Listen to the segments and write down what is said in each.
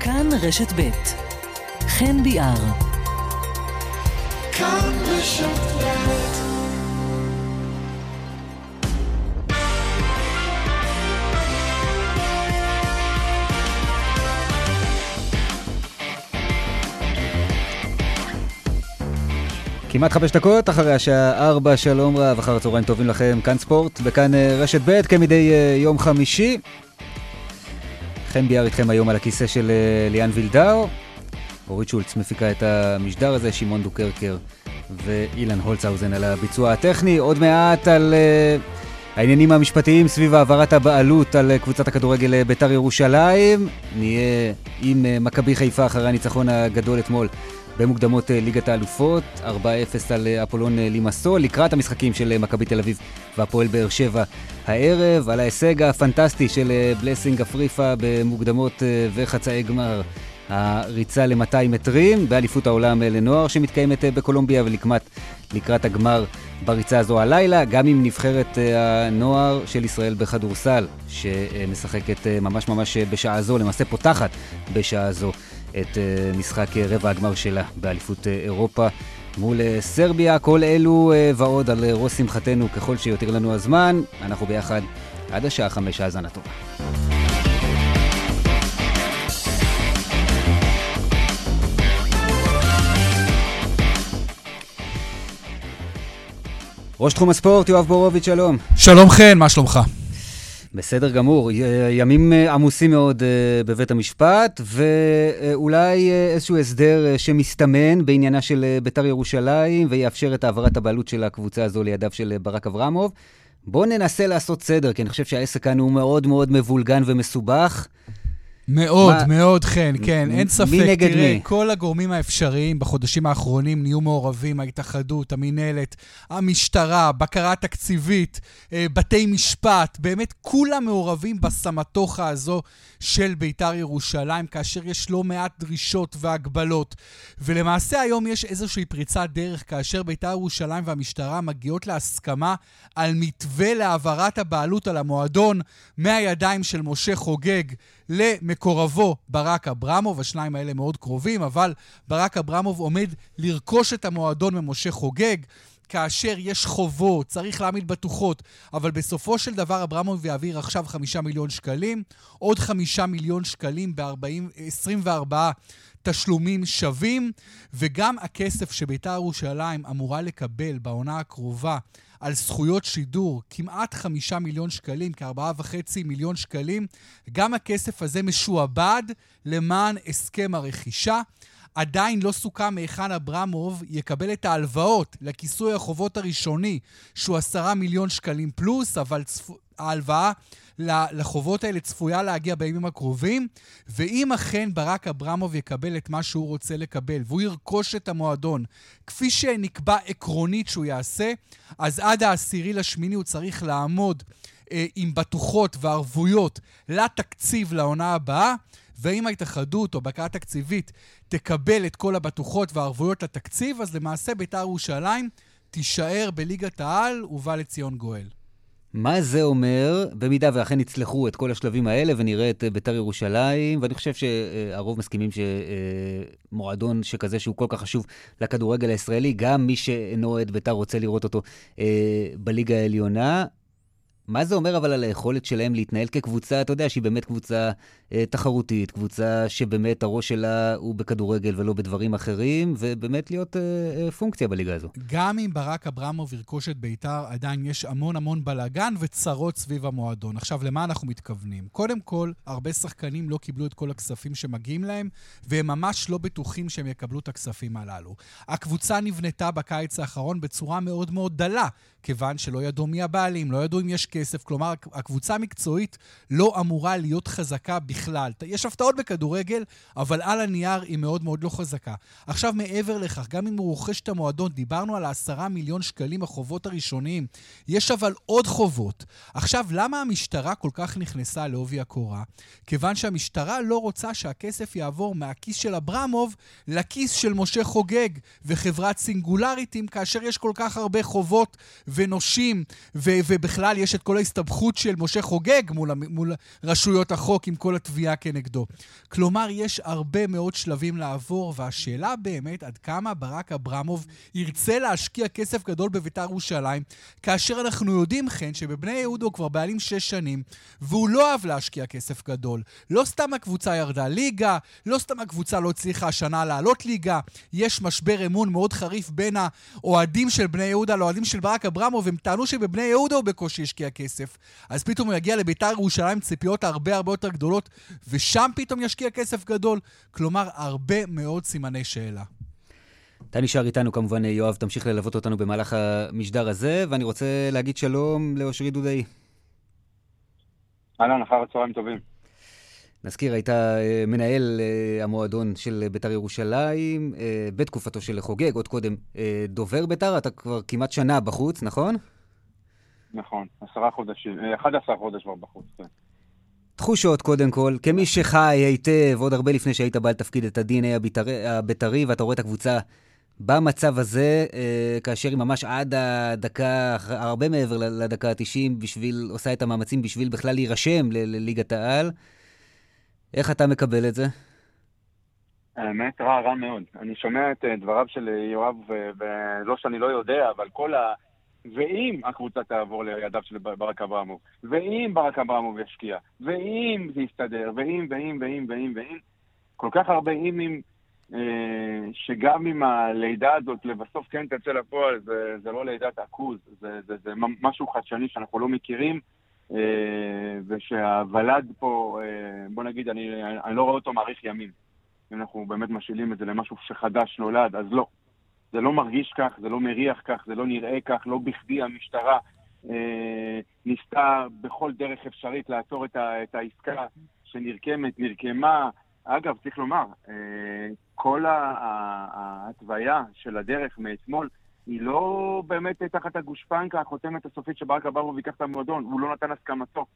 כאן רשת ב' חן ביאר. כאן רשת ב' כמעט חמש דקות אחרי השעה ארבע, שלום רב, אחר הצהריים טובים לכם, כאן ספורט, וכאן אה, רשת ב' כמדי אה, יום חמישי. חן ביאר איתכם היום על הכיסא של אה, ליאן וילדאו. אורית שולץ מפיקה את המשדר הזה, שמעון דוקרקר ואילן הולצהאוזן על הביצוע הטכני. עוד מעט על uh, העניינים המשפטיים סביב העברת הבעלות על uh, קבוצת הכדורגל בית"ר ירושלים. נהיה עם uh, מכבי חיפה אחרי הניצחון הגדול אתמול במוקדמות אה, ליגת האלופות, 4-0 על אה, אפולון אה, לימסול, לקראת המשחקים של מכבי תל אביב והפועל באר שבע הערב, על ההישג הפנטסטי של בלסינג אפריפה במוקדמות וחצאי גמר. הריצה ל-200 מטרים באליפות העולם לנוער שמתקיימת בקולומביה ולקמת לקראת הגמר בריצה הזו הלילה, גם עם נבחרת הנוער של ישראל בכדורסל, שמשחקת ממש ממש בשעה זו, למעשה פותחת בשעה זו את אה, משחק אה, רבע הגמר שלה באליפות אה, אירופה מול סרביה. כל אלו ועוד על ראש שמחתנו ככל שיותיר לנו הזמן. אנחנו ביחד עד השעה חמש, האזנה טובה. ראש תחום הספורט, יואב בורוביץ', שלום. שלום חן, מה שלומך? בסדר גמור, ימים אה, עמוסים מאוד אה, בבית המשפט, ואולי אה, איזשהו הסדר שמסתמן בעניינה של בית"ר ירושלים, ויאפשר את העברת הבעלות של הקבוצה הזו לידיו של ברק אברמוב. בואו ננסה לעשות סדר, כי אני חושב שהעסק כאן הוא מאוד מאוד מבולגן ומסובך. מאוד, מה... מאוד, חן, כן, אין ספק. מי נגד תראה, מי? כל הגורמים האפשריים בחודשים האחרונים נהיו מעורבים, ההתאחדות, המינהלת, המשטרה, בקרה תקציבית, אה, בתי משפט, באמת כולם מעורבים בסמטוחה הזו של בית"ר ירושלים, כאשר יש לא מעט דרישות והגבלות. ולמעשה היום יש איזושהי פריצת דרך, כאשר בית"ר ירושלים והמשטרה מגיעות להסכמה על מתווה להעברת הבעלות על המועדון מהידיים של משה חוגג למקורבו ברק אברמוב. השניים האלה מאוד קרובים, אבל ברק אברמוב עומד לרכוש את המועדון ממשה חוגג. כאשר יש חובות, צריך להעמיד בטוחות, אבל בסופו של דבר אברמוב יעביר עכשיו חמישה מיליון שקלים, עוד חמישה מיליון שקלים ב-24 תשלומים שווים, וגם הכסף שביתר ירושלים אמורה לקבל בעונה הקרובה על זכויות שידור, כמעט חמישה מיליון שקלים, כארבעה וחצי מיליון שקלים, גם הכסף הזה משועבד למען הסכם הרכישה. עדיין לא סוכם מהיכן אברמוב יקבל את ההלוואות לכיסוי החובות הראשוני, שהוא עשרה מיליון שקלים פלוס, אבל צפ... ההלוואה לחובות האלה צפויה להגיע בימים הקרובים, ואם אכן ברק אברמוב יקבל את מה שהוא רוצה לקבל, והוא ירכוש את המועדון, כפי שנקבע עקרונית שהוא יעשה, אז עד העשירי לשמיני הוא צריך לעמוד אה, עם בטוחות וערבויות לתקציב לעונה הבאה. ואם ההתאחדות או בקרה תקציבית תקבל את כל הבטוחות והערבויות לתקציב, אז למעשה בית"ר ירושלים תישאר בליגת העל ובא לציון גואל. מה זה אומר, במידה ואכן יצלחו את כל השלבים האלה ונראה את בית"ר ירושלים, ואני חושב שהרוב מסכימים שמועדון שכזה שהוא כל כך חשוב לכדורגל הישראלי, גם מי שאינו אוהד בית"ר רוצה לראות אותו אה, בליגה העליונה. מה זה אומר אבל על היכולת שלהם להתנהל כקבוצה, אתה יודע, שהיא באמת קבוצה אה, תחרותית, קבוצה שבאמת הראש שלה הוא בכדורגל ולא בדברים אחרים, ובאמת להיות אה, אה, פונקציה בליגה הזו. גם אם ברק אברמוב ירכוש את בית"ר, עדיין יש המון המון בלאגן וצרות סביב המועדון. עכשיו, למה אנחנו מתכוונים? קודם כל, הרבה שחקנים לא קיבלו את כל הכספים שמגיעים להם, והם ממש לא בטוחים שהם יקבלו את הכספים הללו. הקבוצה נבנתה בקיץ האחרון בצורה מאוד מאוד דלה, כיוון שלא ידעו מי הבעלים, לא ידעו אם יש כסף, כלומר, הקבוצה המקצועית לא אמורה להיות חזקה בכלל. יש הפתעות בכדורגל, אבל על הנייר היא מאוד מאוד לא חזקה. עכשיו, מעבר לכך, גם אם הוא רוכש את המועדון, דיברנו על העשרה מיליון שקלים החובות הראשוניים, יש אבל עוד חובות. עכשיו, למה המשטרה כל כך נכנסה לעובי הקורה? כיוון שהמשטרה לא רוצה שהכסף יעבור מהכיס של אברמוב לכיס של משה חוגג וחברת סינגולריטים, כאשר יש כל כך הרבה חובות ונושים, ו- ובכלל יש את כל ההסתבכות של משה חוגג מול, מול רשויות החוק עם כל התביעה כנגדו. כלומר, יש הרבה מאוד שלבים לעבור, והשאלה באמת עד כמה ברק אברמוב ירצה להשקיע כסף גדול בביתר ירושלים, כאשר אנחנו יודעים, כן, שבבני יהודה הוא כבר בעלים שש שנים, והוא לא אוהב להשקיע כסף גדול. לא סתם הקבוצה ירדה ליגה, לא סתם הקבוצה לא הצליחה השנה לעלות ליגה, יש משבר אמון מאוד חריף בין האוהדים של בני יהודה לאוהדים של ברק אברמוב, הם טענו שבבני יהודה הוא בקושי השקיע כסף. אז פתאום הוא יגיע לביתר ירושלים ציפיות הרבה הרבה יותר גדולות, ושם פתאום ישקיע כסף גדול. כלומר, הרבה מאוד סימני שאלה. אתה נשאר איתנו כמובן, יואב, תמשיך ללוות אותנו במהלך המשדר הזה, ואני רוצה להגיד שלום לאושרי דודאי. אהלן, אחר הצהריים טובים. נזכיר, היית אה, מנהל אה, המועדון של בית"ר ירושלים אה, בתקופתו של חוגג, עוד קודם דובר בית"ר, אתה כבר כמעט שנה בחוץ, נכון? נכון, עשרה חודשים, 11 חודש כבר בחוץ, כן. תחושות קודם כל, כמי שחי היטב עוד הרבה לפני שהיית בעל תפקיד את ה-DNA הבית"רי, ואתה רואה את הקבוצה במצב הזה, כאשר היא ממש עד הדקה, הרבה מעבר לדקה ה-90, בשביל, עושה את המאמצים בשביל בכלל להירשם לליגת העל. איך אתה מקבל את זה? האמת, רע, רע מאוד. אני שומע את אה, דבריו של אה, יואב, ולא שאני לא יודע, אבל כל ה... ואם הקבוצה תעבור לידיו של ברק אברמוב, ואם ברק אברמוב ישקיע, ואם זה יסתדר, ואם, ואם, ואם, ואם, ואם, כל כך הרבה אימים, אה, שגם אם הלידה הזאת לבסוף כן תצא לפועל, זה, זה לא לידת עכוז, זה, זה, זה משהו חדשני שאנחנו לא מכירים. אה, ושהוולד פה, אה, בוא נגיד, אני, אני לא רואה אותו מאריך ימים. אם אנחנו באמת משאילים את זה למשהו שחדש נולד, אז לא. זה לא מרגיש כך, זה לא מריח כך, זה לא נראה כך, לא בכדי המשטרה אה, ניסתה בכל דרך אפשרית לעצור את, ה, את העסקה שנרקמת, נרקמה. אגב, צריך לומר, אה, כל ההתוויה של הדרך מאתמול היא לא באמת תחת הגושפנקה, החותמת הסופית שברק אברמוב ייקח את המועדון, הוא לא נתן הסכמתו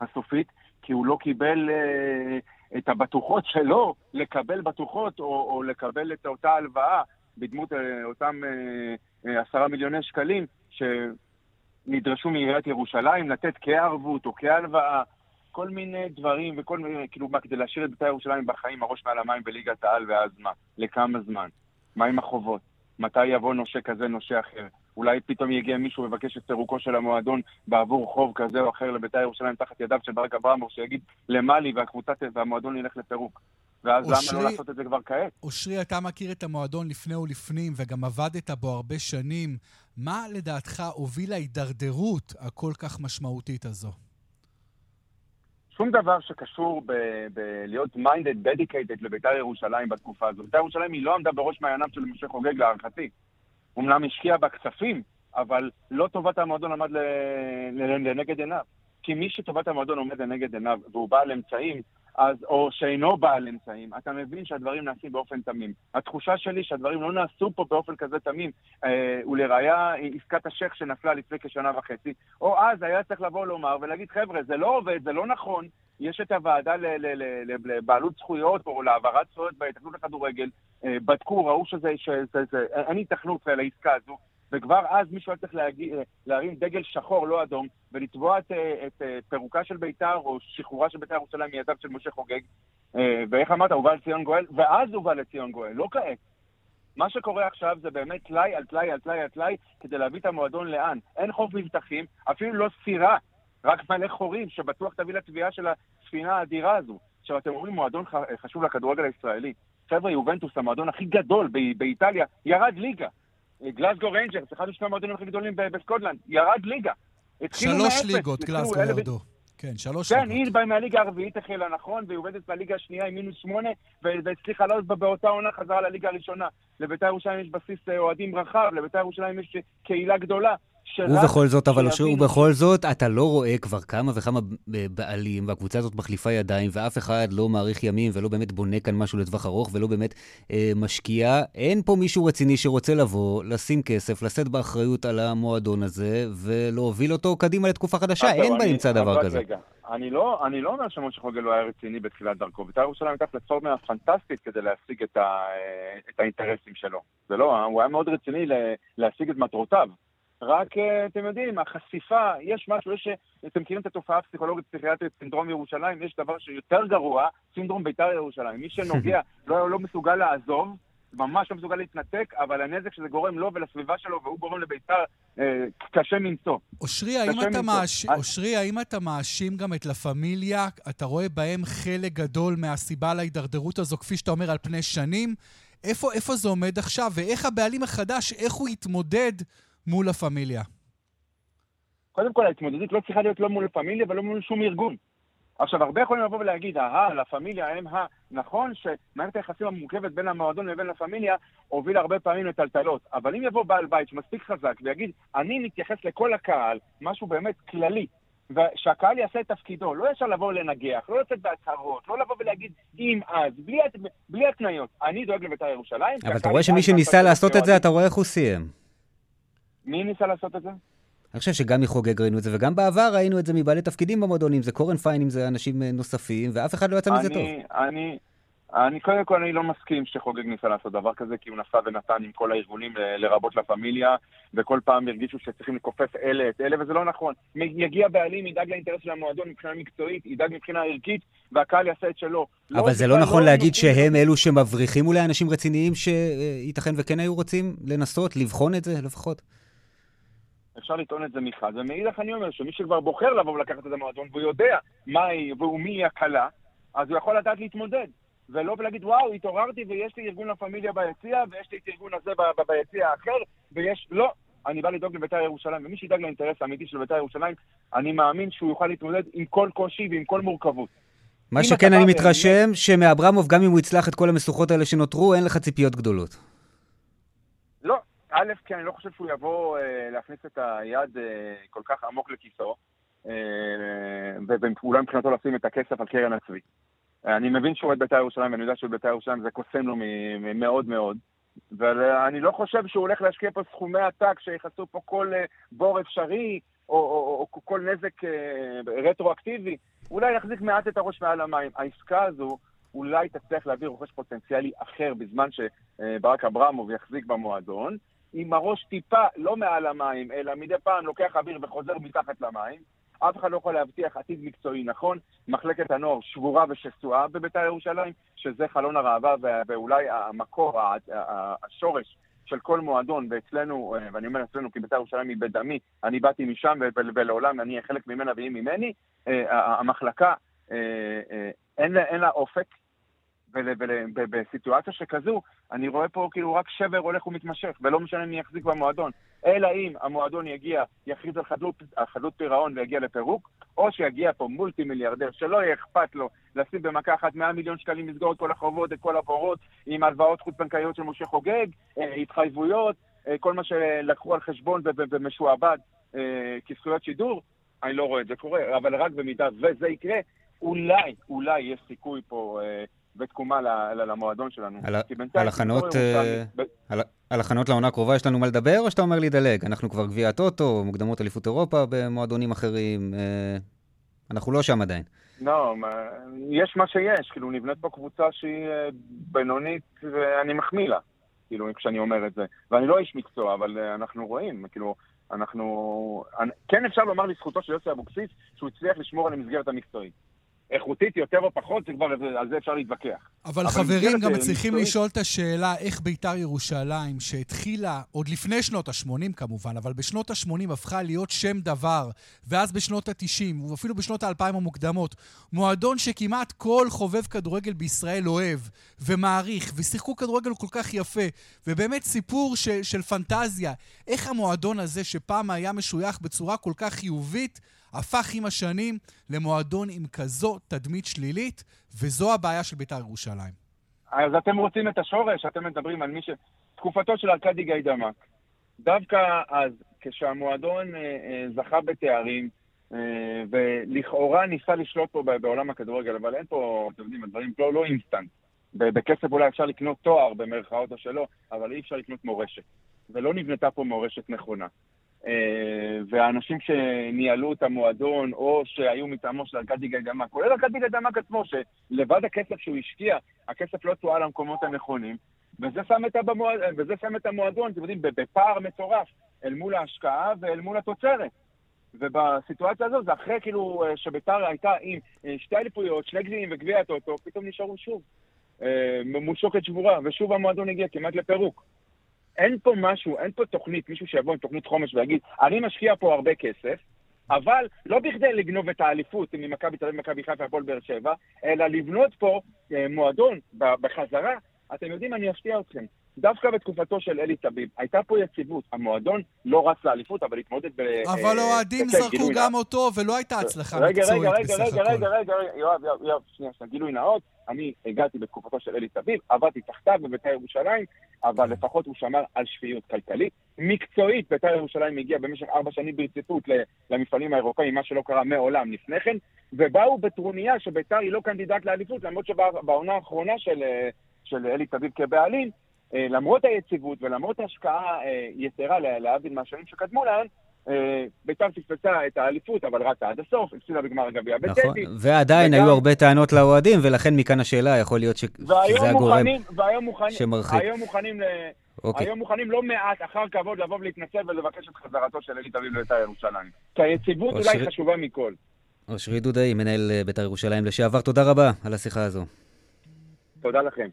הסופית, כי הוא לא קיבל אה, את הבטוחות שלו לקבל בטוחות או, או לקבל את אותה הלוואה בדמות אה, אותם אה, אה, עשרה אה, מיליוני שקלים שנדרשו מעיריית ירושלים לתת כערבות או כהלוואה. כל מיני דברים וכל מיני, כאילו, מה, כדי להשאיר את בית"ר ירושלים בחיים, הראש מעל המים בליגת העל, ואז מה? לכמה זמן? מה עם החובות? מתי יבוא נושה כזה, נושה אחר. אולי פתאום יגיע מישהו ויבקש את פירוקו של המועדון בעבור חוב כזה או אחר לבית"ר ירושלים תחת ידיו של ברק אברמוב, שיגיד למה לי והקבוצה והמועדון ילך לפירוק. ואז אושרי, למה לא לעשות את זה כבר כעת? אושרי, אתה מכיר את המועדון לפני ולפנים, וגם עבדת בו הרבה שנים. מה לדעתך הוביל להידרדרות הכל כך משמעותית הזו? שום דבר שקשור בלהיות minded, dedicated לבית"ר ירושלים בתקופה הזו. בית"ר ירושלים היא לא עמדה בראש מעייניו של משה חוגג להערכתי. אומנם השקיע בה כספים, אבל לא טובת המועדון עמד לנגד עיניו. כי מי שטובת המועדון עומד לנגד עיניו והוא בעל אמצעים, אז, או שאינו בעל אמצעים, אתה מבין שהדברים נעשים באופן תמים. התחושה שלי שהדברים לא נעשו פה באופן כזה תמים, אה, ולראיה עסקת השייח שנפלה לפני כשנה וחצי, או אז היה צריך לבוא לומר ולהגיד, חבר'ה, זה לא עובד, זה לא נכון, יש את הוועדה לבעלות זכויות או להעברת זכויות בהתאחדות לכדורגל, אה, בדקו, ראו שזה, שזה, שזה, אין היתכנות לעסקה הזו, וכבר אז מישהו היה צריך להגיע, להרים דגל שחור, לא אדום, ולתבוע את, את פירוקה של בית"ר או שחרורה של בית"ר ירושלים מידיו של משה חוגג. אה, ואיך אמרת, הובא לציון גואל, ואז הובא לציון גואל, לא כעת. מה שקורה עכשיו זה באמת טלאי על טלאי על טלאי על טלאי כדי להביא את המועדון לאן. אין חוף מבטחים, אפילו לא ספירה, רק מלא חורים שבטוח תביא לתביעה של הספינה האדירה הזו. עכשיו, אתם אומרים מועדון חשוב לכדורגל הישראלי. חבר'ה, יובנטוס, המועדון הכי גדול באיטליה, ירד ליגה. גלסגו ריינג'רס, אחד משני המועדונים הכי גדולים בסקוטלנד, ירד ליגה. שלוש ליגות, גלסגו ירדו. כן, שלוש ליגות. כן, היא באה מהליגה הרביעית החלה, נכון, והיא עובדת בליגה השנייה עם מינוס שמונה, והצליחה לעלות באותה עונה חזרה לליגה הראשונה. לבית"ר ירושלים יש בסיס אה, אוהדים רחב, לבית"ר ירושלים יש קהילה גדולה. ובכל זאת, אבל ובכל זאת, אתה לא רואה כבר כמה וכמה בעלים, והקבוצה הזאת מחליפה ידיים, ואף אחד לא מאריך ימים ולא באמת בונה כאן משהו לטווח ארוך ולא באמת אה, משקיע. אין פה מישהו רציני שרוצה לבוא, לשים כסף, לשאת באחריות על המועדון הזה, ולהוביל אותו קדימה לתקופה חדשה. אין באמצע דבר כזה. רגע. אני לא, אני לא אומר שמשה חוגל לא היה רציני בתחילת דרכו. בית"ר ירושלים הייתה פלטפורמה פנטסטית כדי להשיג את, ה, אה, את האינטרסים שלו. זה לא, הוא היה מאוד רציני להשיג את מטרותיו. רק, אה, אתם יודעים, החשיפה, יש משהו, יש, אתם מכירים את התופעה הפסיכולוגית פסיכיאטרית, סינדרום ירושלים, יש דבר שיותר גרוע, סינדרום בית"ר ירושלים. מי שנוגע לא, לא מסוגל לעזוב, ממש לא מסוגל להתנתק, אבל הנזק שזה גורם לו ולסביבה שלו, והוא גורם לבית"ר, אה, קשה מנשוא. אושרי, האם אתה, מאש... אושרי, האם אתה מאשים גם את לה פמיליה? אתה רואה בהם חלק גדול מהסיבה להידרדרות הזו, כפי שאתה אומר, על פני שנים? איפה, איפה זה עומד עכשיו, ואיך הבעלים החדש, איך הוא יתמודד מול לה פמיליה? קודם כל, ההתמודדות לא צריכה להיות לא מול פמיליה ולא מול שום ארגון. עכשיו, הרבה יכולים לבוא ולהגיד, אהה, לה פמיליה הם ה... נכון שמערכת היחסים המורכבת בין המועדון לבין לה פמיליה הובילה הרבה פעמים לטלטלות, אבל אם יבוא בעל בית שמספיק חזק ויגיד, אני מתייחס לכל הקהל, משהו באמת כללי, ושהקהל יעשה את תפקידו, לא ישר לבוא לנגח, לא לצאת בהצהרות, לא לבוא ולהגיד אם אז, בלי, בלי התניות. אני דואג לבית"ר ירושלים. אבל אתה רואה שמי שניסה לעשות את זה, אתה רואה איך הוא סיים. מי ניסה לעשות את זה? אני חושב שגם מחוגג ראינו את זה, וגם בעבר ראינו את זה מבעלי תפקידים במועדונים, זה קורן פיין, אם זה אנשים אה, נוספים, ואף אחד לא יצא מזה טוב. אני, אני, קודם כל, אני לא מסכים שחוגג ניסה לעשות דבר כזה, כי הוא נסע ונתן עם כל הארגונים, לרבות לה פמיליה, וכל פעם הרגישו שצריכים לכופף אלה את אלה, וזה לא נכון. יגיע בעלים, ידאג לאינטרס של המועדון מבחינה מקצועית, ידאג מבחינה ערכית, והקהל יעשה את שלו. אבל לא, זה לא נכון לא להגיד שהם אלו שמבריחים אולי אנשים רציניים שייתכן וכן היו רוצים לנסות, לבחון את זה לפחות? אפשר לטעון את זה מחד, ומאידך אני אומר שמי שכבר בוחר לבוא ולקחת את המועדון, והוא יודע מה היא ומי הקלה, אז הוא יכול לדעת להתמודד. ולא ולהגיד, וואו, התעוררתי ויש לי ארגון לפמיליה ביציע, ויש לי את הארגון הזה ביציע האחר, ויש... לא, אני בא לדאוג לבית"ר ירושלים, ומי שידאג לאינטרס האמיתי של בית"ר ירושלים, אני מאמין שהוא יוכל להתמודד עם כל קושי ועם כל מורכבות. מה שכן אני מתרשם, שמאברמוב, גם אם הוא יצלח את כל המשוכות האלה שנותרו, אין לך ציפיות גדולות. א', כי אני לא חושב שהוא יבוא אה, להכניס את היד אה, כל כך עמוק לכיסו, אה, ואולי מבחינתו לשים את הכסף על קרן הצבי. אני מבין שהוא אוהד בית"ר ירושלים, ואני יודע שבית"ר ירושלים זה קוסם לו מאוד מאוד. ואני לא חושב שהוא הולך להשקיע פה סכומי עתק שיכסו פה כל אה, בור אפשרי, או, או, או, או כל נזק אה, רטרואקטיבי. אולי יחזיק מעט את הראש מעל המים. העסקה הזו אולי תצליח להביא רוכש פוטנציאלי אחר בזמן שברק אברמוב יחזיק במועדון, עם הראש טיפה לא מעל המים, אלא מדי פעם לוקח אוויר וחוזר מתחת למים. אף אחד לא יכול להבטיח עתיד מקצועי נכון. מחלקת הנוער שבורה ושסועה בבית"ר ירושלים, שזה חלון הראווה ואולי המקור, השורש של כל מועדון, ואצלנו, אה, ואני אומר אצלנו כי בית"ר ירושלים היא בדמי, אני באתי משם ולעולם אני אהיה חלק ממנה והיא ממני, אה, המחלקה, אה, אין לה אופק, ובסיטואציה שכזו, אני רואה פה כאילו רק שבר הולך ומתמשך, ולא משנה מי יחזיק במועדון. אלא אם המועדון יגיע, יכריז על חדלות, חדלות פירעון ויגיע לפירוק, או שיגיע פה מולטי מיליארדר שלא יהיה אכפת לו לשים במכה אחת 100 מיליון שקלים, לסגור את כל החובות, את כל הבורות, עם הלוואות חוץ-בנקאיות של משה חוגג, אה, התחייבויות, אה, כל מה שלקחו על חשבון ומשועבד אה, כזכויות שידור, אני לא רואה את זה קורה, אבל רק במידה וזה יקרה, אולי, אולי יש סיכוי פה ותקומה למועדון שלנו. על הכנות... אה, על הכנות לעונה הקרובה יש לנו מה לדבר, או שאתה אומר להידלג? אנחנו כבר גביע הטוטו, מוקדמות אליפות אירופה במועדונים אחרים, אה, אנחנו לא שם עדיין. לא, יש מה שיש, כאילו נבנית פה קבוצה שהיא אה, בינונית ואני מחמיא לה, כאילו, כשאני אומר את זה. ואני לא איש מקצוע, אבל אנחנו רואים, כאילו, אנחנו... כן אפשר לומר לזכותו של יוסי אבוקסיס שהוא הצליח לשמור על המסגרת המקצועית. איכותית יותר או פחות, זה כבר, על זה אפשר להתווכח. אבל, אבל חברים, גם צריכים מקצועית... לשאול את השאלה איך בית"ר ירושלים, שהתחילה עוד לפני שנות ה-80 כמובן, אבל בשנות ה-80 הפכה להיות שם דבר, ואז בשנות ה-90, ואפילו בשנות ה-2000 המוקדמות, מועדון שכמעט כל חובב כדורגל בישראל אוהב ומעריך, ושיחקו כדורגל כל כך יפה, ובאמת סיפור ש- של פנטזיה. איך המועדון הזה, שפעם היה משוייך בצורה כל כך חיובית, הפך עם השנים למועדון עם כזו תדמית שלילית, וזו הבעיה של בית"ר ירושלים. אז אתם רוצים את השורש, אתם מדברים על מי ש... תקופתו של ארכדי גיידמק. דווקא אז, כשהמועדון אה, אה, זכה בתארים, אה, ולכאורה ניסה לשלוט פה בעולם הכדורגל, אבל אין פה, אתם יודעים, הדברים לא, לא אינסטנט. בכסף אולי אפשר לקנות תואר, במרכאות או שלא, אבל אי אפשר לקנות מורשת. ולא נבנתה פה מורשת נכונה. אה, והאנשים שניהלו את המועדון, או שהיו מטעמו של ארכדי גיידמק, כולל ארכדי גיידמק עצמו, שלבד הכסף שהוא השקיע, הכסף לא תועל למקומות הנכונים, וזה שם את, הבמועד... וזה שם את המועדון, אתם יודעים, בפער מטורף. אל מול ההשקעה ואל מול התוצרת. ובסיטואציה הזו, זה אחרי כאילו אה, שביתר הייתה עם אה, שתי אליפויות, שני גביעים וגביע הטוטו, פתאום נשארו שוב. מול שוקת שבורה, ושוב המועדון הגיע כמעט לפירוק. אין פה משהו, אין פה תוכנית, מישהו שיבוא עם תוכנית חומש ויגיד, אני משקיע פה הרבה כסף, אבל לא בכדי לגנוב את האליפות ממכבי תל אביב, מכבי חיפה והפועל באר שבע, אלא לבנות פה מועדון בחזרה. אתם יודעים, אני אפתיע אתכם. דווקא בתקופתו של אלי טביב, הייתה פה יציבות. המועדון לא רץ לאליפות, אבל התמודד ב... אבל אוהדים זרקו גם אותו, ולא הייתה הצלחה מקצועית בסך הכל. רגע, רגע, רגע, רגע, יואב, יואב, שנייה, שנייה, גילוי נאות. אני הגעתי בתקופתו של אלי טביב, עבדתי תחתיו בבית"ר ירושלים, אבל כן. לפחות הוא שמר על שפיות כלכלית. מקצועית, בית"ר ירושלים הגיע במשך ארבע שנים ברציפות למפעלים האירופאים, מה שלא קרה מעולם לפני כן, ובאו בטרוניה שבית"ר היא לא קנדידט לאליפות, למרות שבעונה האחרונה של, אה, של אלי טביב כבעלים, אה, למרות היציבות ולמרות ההשקעה אה, יתרה, להבדיל מהשנים שקדמו אה, בית"ר פספסה את האליפות, אבל רק עד הסוף, הפסידה בגמר הגביע בטדי. נכון, ועדיין. היו הרבה טענות לאוהדים, ולכן מכאן השאלה, יכול להיות. שזה הגורם שמרחיק. היום מוכנים. אוקיי. מוכנים לא מעט אחר כבוד לבוא ולהתנצל ולבקש את חזרתו של אלי תביב לבית"ר ירושלים. כי היציבות אולי. חשובה מכל. אושרי דודאי, מנהל בית"ר ירושלים לשעבר, תודה רבה על השיחה הזו. תודה לכם.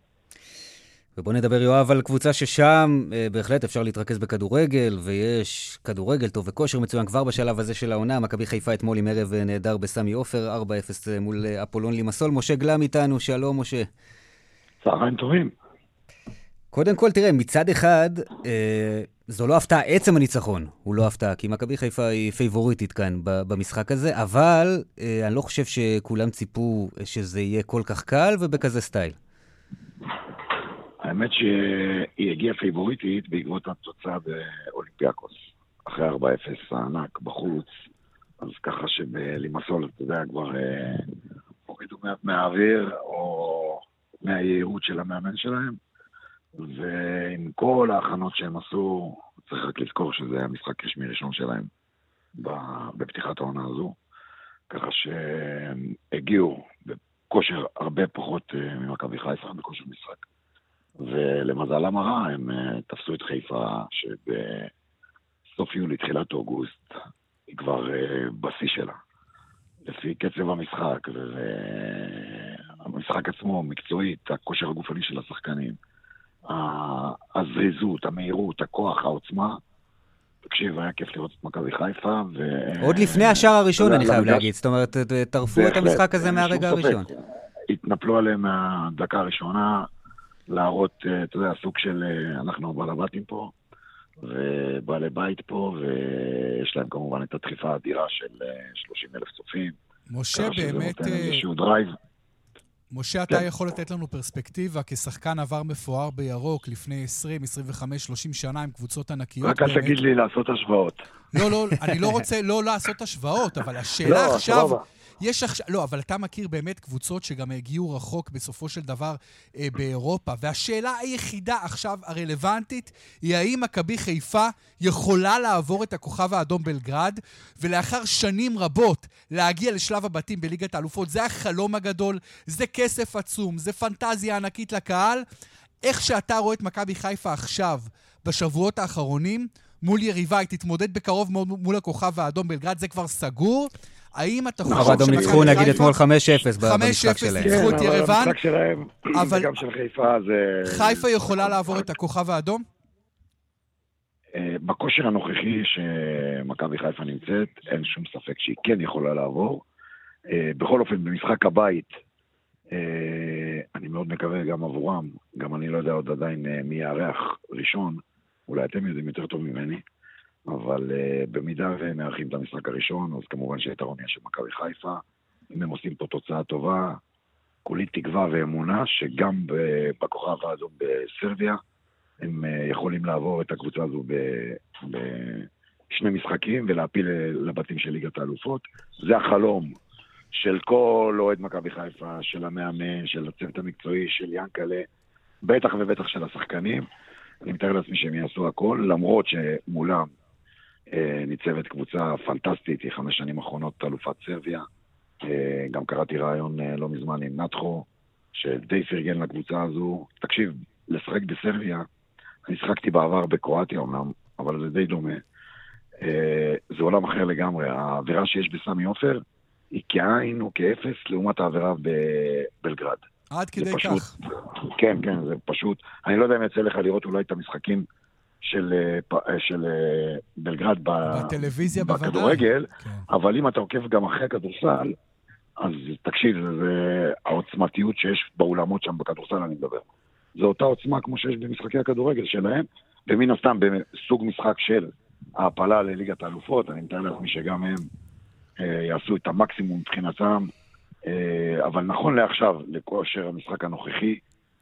ובוא נדבר, יואב, על קבוצה ששם אה, בהחלט אפשר להתרכז בכדורגל, ויש כדורגל טוב וכושר מצוין כבר בשלב הזה של העונה. מכבי חיפה אתמול עם ערב אה, נהדר בסמי עופר, 4-0 אה, מול אה, אפולון לימסול. משה גלם איתנו, שלום, משה. צהריים טובים. קודם כל, תראה, מצד אחד, אה, זו לא הפתעה, עצם הניצחון הוא לא הפתעה, כי מכבי חיפה היא פייבוריטית כאן במשחק הזה, אבל אה, אני לא חושב שכולם ציפו שזה יהיה כל כך קל ובכזה style. האמת שהיא הגיעה פייבוריטית בעקבות התוצאה באולימפיאקוס. אחרי 4-0 הענק בחוץ, אז ככה שבלימסול, אתה יודע, כבר אה, הורידו מעט מהאוויר, או מהיהירות של המאמן שלהם, ועם כל ההכנות שהם עשו, צריך רק לזכור שזה המשחק רשמי ראשון שלהם בפתיחת העונה הזו, ככה שהם הגיעו בכושר הרבה פחות אה, ממכבי חיפה, בכושר משחק. ולמזלם הרע, הם אה, תפסו את חיפה, שבסוף יולי, תחילת אוגוסט, היא כבר אה, בשיא שלה. לפי קצב המשחק, והמשחק עצמו, מקצועית, הכושר הגופני של השחקנים, הזריזות, המהירות, הכוח, העוצמה, תקשיב, היה כיף לראות את מכבי חיפה, ו... עוד לפני השער הראשון, אני חייב להגיד. זאת אומרת, טרפו את המשחק הזה מהרגע הראשון. התנפלו עליהם מהדקה הראשונה, להראות, אה, אתה יודע, סוג של, אה, אנחנו בעל הבתים פה, ובעלי בית פה, ויש להם כמובן את הדחיפה האדירה של 30 אה, אלף צופים. משה, באמת... איזשהו drive. משה, אתה כן. יכול לתת לנו פרספקטיבה כשחקן עבר מפואר בירוק לפני 20, 25, 30 שנה עם קבוצות ענקיות. רק אל תגיד לי לעשות השוואות. לא, לא, אני לא רוצה לא לעשות השוואות, אבל השאלה לא, עכשיו... יש עכשיו, לא, אבל אתה מכיר באמת קבוצות שגם הגיעו רחוק בסופו של דבר אה, באירופה, והשאלה היחידה עכשיו הרלוונטית היא האם מכבי חיפה יכולה לעבור את הכוכב האדום בלגרד, ולאחר שנים רבות להגיע לשלב הבתים בליגת האלופות. זה החלום הגדול, זה כסף עצום, זה פנטזיה ענקית לקהל. איך שאתה רואה את מכבי חיפה עכשיו, בשבועות האחרונים, מול יריבה, היא תתמודד בקרוב מאוד מול הכוכב האדום בלגרד, זה כבר סגור. האם אתה חושב... אבל אדום ניצחו נגיד אתמול 5-0 במשחק שלהם. 5-0 ניצחו את כן, ירוון. במשחק שלהם, וגם של חיפה זה... חיפה יכולה לעבור את הכוכב האדום? אה, בכושר הנוכחי שמכבי חיפה נמצאת, אין שום ספק שהיא כן יכולה לעבור. אה, בכל אופן, במשחק הבית, אה, אני מאוד מקווה גם עבורם, גם אני לא יודע עוד עדיין מי יארח ראשון, אולי אתם יודעים יותר טוב ממני. אבל uh, במידה והם מארחים את המשחק הראשון, אז כמובן שהיתרון יהיה של מכבי חיפה. אם הם עושים פה תוצאה טובה, כולי תקווה ואמונה שגם בכוכב האדום בסרביה, הם uh, יכולים לעבור את הקבוצה הזו בשני משחקים ולהפיל לבתים של ליגת האלופות. זה החלום של כל אוהד מכבי חיפה, של המאמן, של הצוות המקצועי, של ינקלה, בטח ובטח של השחקנים. אני מתאר לעצמי שהם יעשו הכל, למרות שמולם אה, ניצבת קבוצה פנטסטית, היא חמש שנים אחרונות אלופת סרביה. אה, גם קראתי רעיון אה, לא מזמן עם נתחו, שדי פרגן לקבוצה הזו. תקשיב, לשחק בסרביה, אני שחקתי בעבר בקרואטיה אמנם, אבל זה די דומה. אה, זה עולם אחר לגמרי. העבירה שיש בסמי עופר היא כאין או כאפס לעומת העבירה בבלגרד. עד כדי פשוט, כך. כן, כן, זה פשוט... אני לא יודע אם יצא לך לראות אולי את המשחקים של, אה, אה, של אה, בלגרד בטלוויזיה. בכדורגל, כן. אבל אם אתה עוקב גם אחרי הכדורסל, אז תקשיב, זה העוצמתיות שיש באולמות שם בכדורסל, אני מדבר. זו אותה עוצמה כמו שיש במשחקי הכדורגל שלהם, ומן הסתם בסוג משחק של העפלה לליגת האלופות, אני מתאר לעצמי שגם הם אה, יעשו את המקסימום מבחינתם, אה, אבל נכון לעכשיו, לכושר המשחק הנוכחי,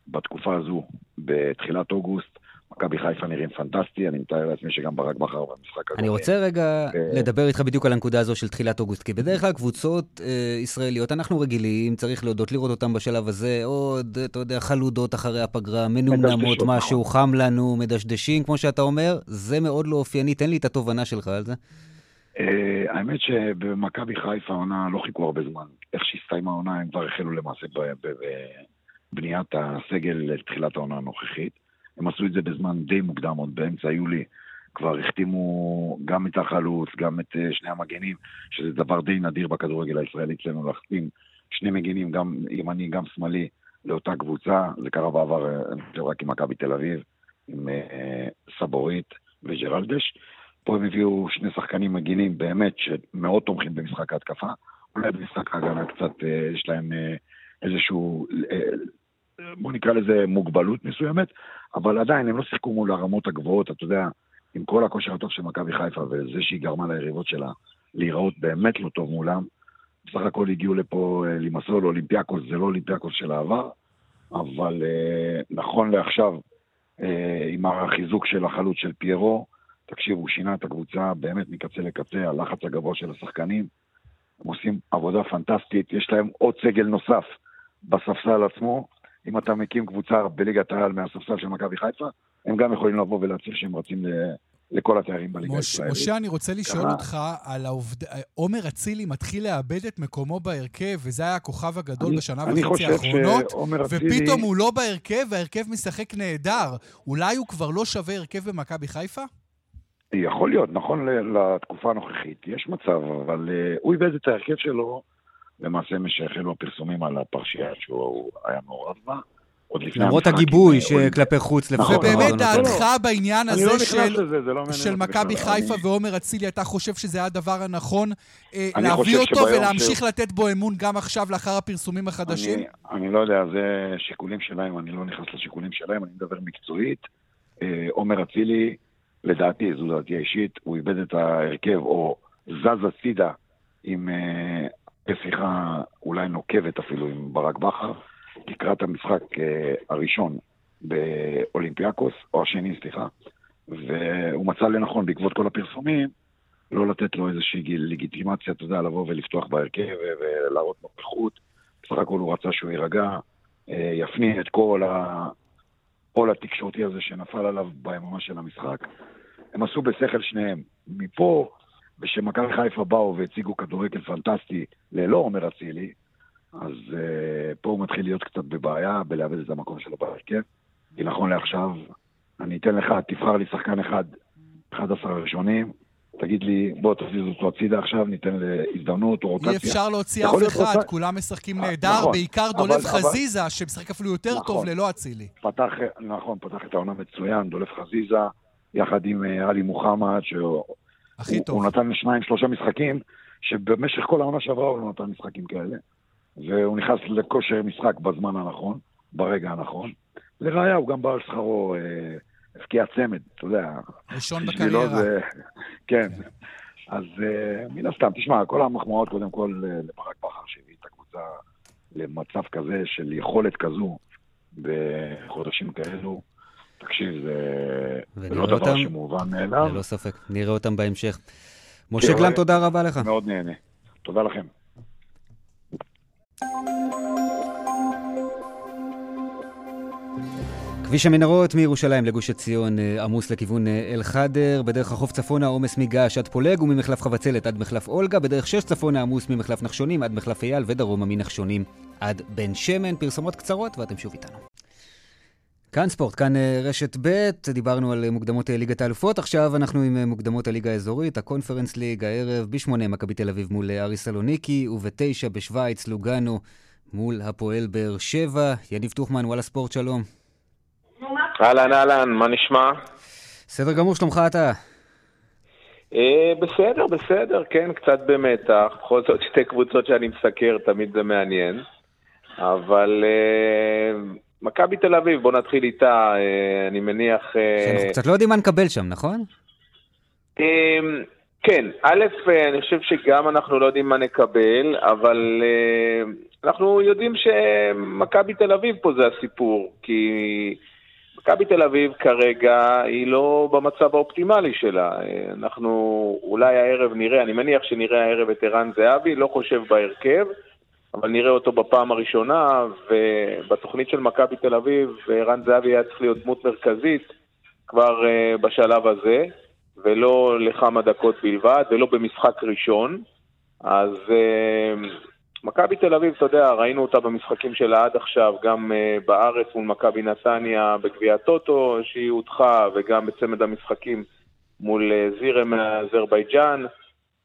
בתקופה הזו, בתחילת אוגוסט, מכבי חיפה נראים פנטסטי, אני מתאר לעצמי שגם ברק בכר במשחק הזה. אני רוצה רגע לדבר איתך בדיוק על הנקודה הזו של תחילת אוגוסט, כי בדרך כלל קבוצות אה, ישראליות, אנחנו רגילים, צריך להודות, לראות אותן בשלב הזה, עוד, אתה יודע, חלודות אחרי הפגרה, מנומנמות, משהו, חם לנו, מדשדשים, כמו שאתה אומר, זה מאוד לא אופייני, תן לי את התובנה שלך על זה. אה, האמת שבמכבי חיפה העונה לא חיכו הרבה זמן. איך שהסתיימה העונה הם כבר החלו למעשה בבניית הסגל לתחילת העונה הנוכחית. הם עשו את זה בזמן די מוקדם, עוד באמצע יולי. כבר החתימו גם את החלוץ, גם את אה, שני המגנים, שזה דבר די נדיר בכדורגל הישראלי אצלנו להחתים שני מגנים, גם ימני, גם שמאלי, לאותה קבוצה. זה קרה בעבר, אה, אני חושב, רק עם מכבי תל אביב, עם אה, סבורית וג'רלדש. פה הם הביאו שני שחקנים מגינים באמת שמאוד תומכים במשחק ההתקפה. אולי במשחק ההגנה קצת יש להם איזשהו, בוא נקרא לזה מוגבלות מסוימת, אבל עדיין הם לא שיחקו מול הרמות הגבוהות, אתה יודע, עם כל הכושר הטוב של מכבי חיפה וזה שהיא גרמה ליריבות שלה להיראות באמת לא טוב מולם. בסך הכל הגיעו לפה אה, לימסול, אולימפיאקוס, זה לא אולימפיאקוס של העבר, אבל אה, נכון לעכשיו, אה, עם החיזוק של החלוץ של פיירו, תקשיב, הוא שינה את הקבוצה באמת מקצה לקצה, הלחץ הגבוה של השחקנים. הם עושים עבודה פנטסטית, יש להם עוד סגל נוסף בספסל עצמו. אם אתה מקים קבוצה בליגת העל מהספסל של מכבי חיפה, הם גם יכולים לבוא ולהצהיר שהם רצים ל- לכל התארים בליגה מוש, הישראלית. משה, אני רוצה לשאול כמה? אותך על העובד... עומר אצילי מתחיל לאבד את מקומו בהרכב, וזה היה הכוכב הגדול אני- בשנה אני וחצי האחרונות, שעומר אצילי... ופתאום הוא לא בהרכב, וההרכב משחק נהדר. אולי הוא כבר לא שווה הרכב במכבי חיפה? יכול להיות, נכון לתקופה הנוכחית, יש מצב, אבל uh, הוא איבד את ההרכב שלו, למעשה משחררו הפרסומים על הפרשייה שהוא היה מעורב בה, למרות הגיבוי עם, אה, שכלפי חוץ לפחות. נכון, ובאמת, במועדון לא, לא. דעתך בעניין אני לא הזה של... לא של אותי מכבי. חיפה ועומר אצילי, אתה חושב שזה היה הדבר הנכון אה, להביא אותו ולהמשיך לתת בו אמון גם עכשיו לאחר הפרסומים החדשים? אני, אני לא יודע, זה שיקולים שלהם, אני לא נכנס לשיקולים שלהם, אני מדבר מקצועית. אה, עומר אצילי, לדעתי, זו דעתי האישית, הוא איבד את ההרכב, או זז הצידה עם אה, שיחה אולי נוקבת אפילו עם ברק בכר, לקראת המשחק אה, הראשון באולימפיאקוס, או השני, סליחה, והוא מצא לנכון, בעקבות כל הפרסומים, לא לתת לו איזושהי לגיטימציה, אתה יודע, לבוא ולפתוח בהרכב ולהראות נוכחות. בסך הכל הוא רצה שהוא יירגע, אה, יפנים את כל העול התקשורתי הזה שנפל עליו ביממה של המשחק. הם עשו בשכל שניהם. מפה, ושמכבי חיפה באו והציגו כדורגל פנטסטי ללא עומר אצילי, אז uh, פה הוא מתחיל להיות קצת בבעיה בלאבד את המקום שלו בהרכב. כי נכון לעכשיו, אני אתן לך, תבחר לי שחקן אחד, 11 הראשונים, תגיד לי, בוא תזיז אותו הצידה עכשיו, ניתן להזדמנות או רוטציה. אי אפשר להוציא אף אחד, רוצה- כולם משחקים אה, נהדר, נכון, בעיקר אבל- דולב אבל- חזיזה, שמשחק אפילו יותר טוב נכון. ללא אצילי. פתח, נכון, פתח את העונה מצוין, דולף חזיזה, יחד עם אה, עלי מוחמד, שהוא הכי הוא- טוב. הוא נתן שניים, שלושה משחקים, שבמשך כל העונה שעברה הוא לא נתן משחקים כאלה. והוא נכנס לכושר משחק בזמן הנכון, ברגע הנכון. לראיה, הוא גם בא על שכרו, אה, הבקיע צמד, אתה יודע. ראשון בקריירה. זה... כן. אז אה, מן הסתם, תשמע, כל המחמאות קודם כל אה, לברק בכר שהביא את הקבוצה למצב כזה של יכולת כזו בחודשים כאלו. תקשיב, זה לא דבר אותם- שמובן מאליו. ללא ספק, נראה אותם בהמשך. משה גלם, אבל- תודה רבה לך. מאוד נהנה. תודה לכם. כביש המנהרות מירושלים לגוש עציון אה, עמוס לכיוון אה, אל-חדר, בדרך החוף צפונה עומס מגעש עד פולג וממחלף חבצלת עד מחלף אולגה, בדרך 6 צפונה עמוס ממחלף נחשונים עד מחלף אייל ודרומה מנחשונים עד בן שמן. פרסומות קצרות ואתם שוב איתנו. כאן ספורט, כאן אה, רשת ב', דיברנו על אה, מוקדמות אה, ליגת האלופות, עכשיו אנחנו עם מוקדמות הליגה האזורית, הקונפרנס ליג, הערב, בשמונה מכבי תל אביב מול ארי סלוניקי, ובתשע בשוויץ, לוגאנו מול הפועל באר שבע. יניב טוחמן, וואלה ספורט, שלום. אהלן, אהלן, מה נשמע? בסדר גמור, שלומך אתה? בסדר, בסדר, כן, קצת במתח. בכל זאת שתי קבוצות שאני מסקר, תמיד זה מעניין. אבל מכבי תל אביב, בוא נתחיל איתה, אה, אני מניח... אה, שאנחנו קצת לא יודעים מה נקבל שם, נכון? אה, כן, א', אה, אני חושב שגם אנחנו לא יודעים מה נקבל, אבל אנחנו יודעים שמכבי תל אביב פה זה הסיפור, כי מכבי תל אביב כרגע היא לא במצב האופטימלי שלה. אנחנו אולי הערב נראה, אני מניח שנראה הערב את ערן זהבי, לא חושב בהרכב, אבל נראה אותו בפעם הראשונה, ובתוכנית של מכבי תל אביב, ערן זהבי היה צריך להיות דמות מרכזית כבר אה, בשלב הזה. ולא לכמה דקות בלבד, ולא במשחק ראשון. אז uh, מכבי תל אביב, אתה יודע, ראינו אותה במשחקים שלה עד עכשיו, גם uh, בארץ מול מכבי נתניה בגביע הטוטו, שהיא הודחה, וגם בצמד המשחקים מול זירה מאזרבייג'אן.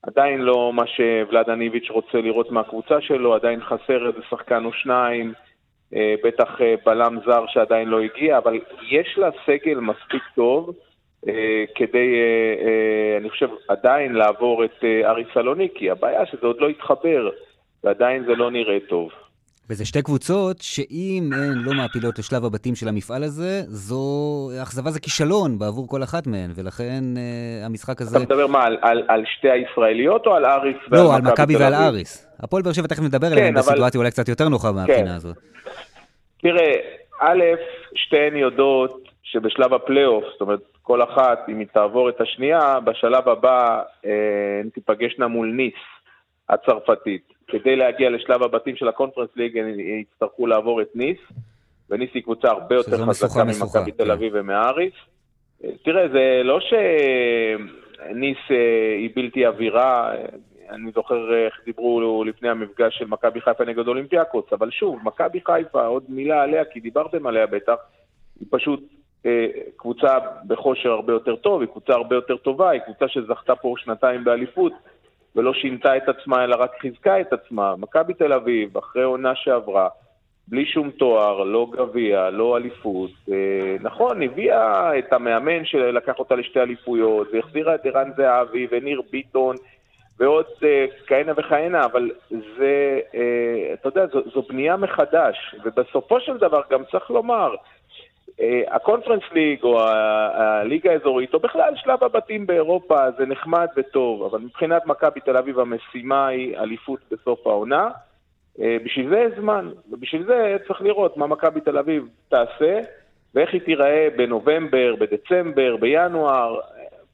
עדיין לא מה שוולאדן איביץ' רוצה לראות מהקבוצה שלו, עדיין חסר איזה שחקן או שניים, uh, בטח uh, בלם זר שעדיין לא הגיע, אבל יש לה סגל מספיק טוב. אה, כדי, אה, אה, אני חושב, עדיין לעבור את ארי סלוניקי. הבעיה שזה עוד לא התחבר, ועדיין זה לא נראה טוב. וזה שתי קבוצות שאם הן לא מעפילות לשלב הבתים של המפעל הזה, זו אכזבה זה כישלון בעבור כל אחת מהן, ולכן uh, המשחק הזה... אתה מדבר מה, על, על, על שתי הישראליות או על אריס לא, על מכבי ועל אריס. הפועל באר שבע תכף נדבר עליהן כן, אבל... בסיטואציה אולי קצת יותר נוחה מהבחינה כן. הזאת. תראה, א', שתיהן יודעות שבשלב הפלייאוף, זאת אומרת, כל אחת, אם היא תעבור את השנייה, בשלב הבא אה, הן תיפגשנה מול ניס הצרפתית. כדי להגיע לשלב הבתים של הקונפרנס ליג, הן יצטרכו לעבור את ניס, וניס היא קבוצה הרבה יותר חזקה ממכבי תל. אביב כן. ומאריס. אה, תראה, זה לא שניס אה, היא בלתי עבירה, אני זוכר איך דיברו לפני המפגש של מכבי חיפה נגד אולימפיאקוס, אבל שוב, מכבי חיפה, עוד מילה עליה, כי דיברתם עליה בטח, היא פשוט אה, קבוצה בכושר הרבה יותר טוב, היא קבוצה הרבה יותר טובה, היא קבוצה שזכתה פה שנתיים באליפות ולא שינתה את עצמה אלא רק חיזקה את עצמה. מכבי תל אביב, אחרי עונה שעברה, בלי שום תואר, לא גביע, לא אליפות. אה, נכון, הביאה את המאמן שלקח אותה לשתי אליפויות, והחזירה את ערן זהבי וניר ביטון ועוד אה, כהנה וכהנה, אבל זה, אה, אתה יודע, זו, זו בנייה מחדש, ובסופו של דבר גם צריך לומר, הקונפרנס ליג או הליגה האזורית, או בכלל שלב הבתים באירופה, זה נחמד וטוב, אבל מבחינת מכבי תל אביב המשימה היא אליפות בסוף העונה. אה, בשביל זה יש זמן, ובשביל זה צריך לראות מה מכבי תל אביב תעשה, ואיך היא תיראה בנובמבר, בדצמבר, בינואר.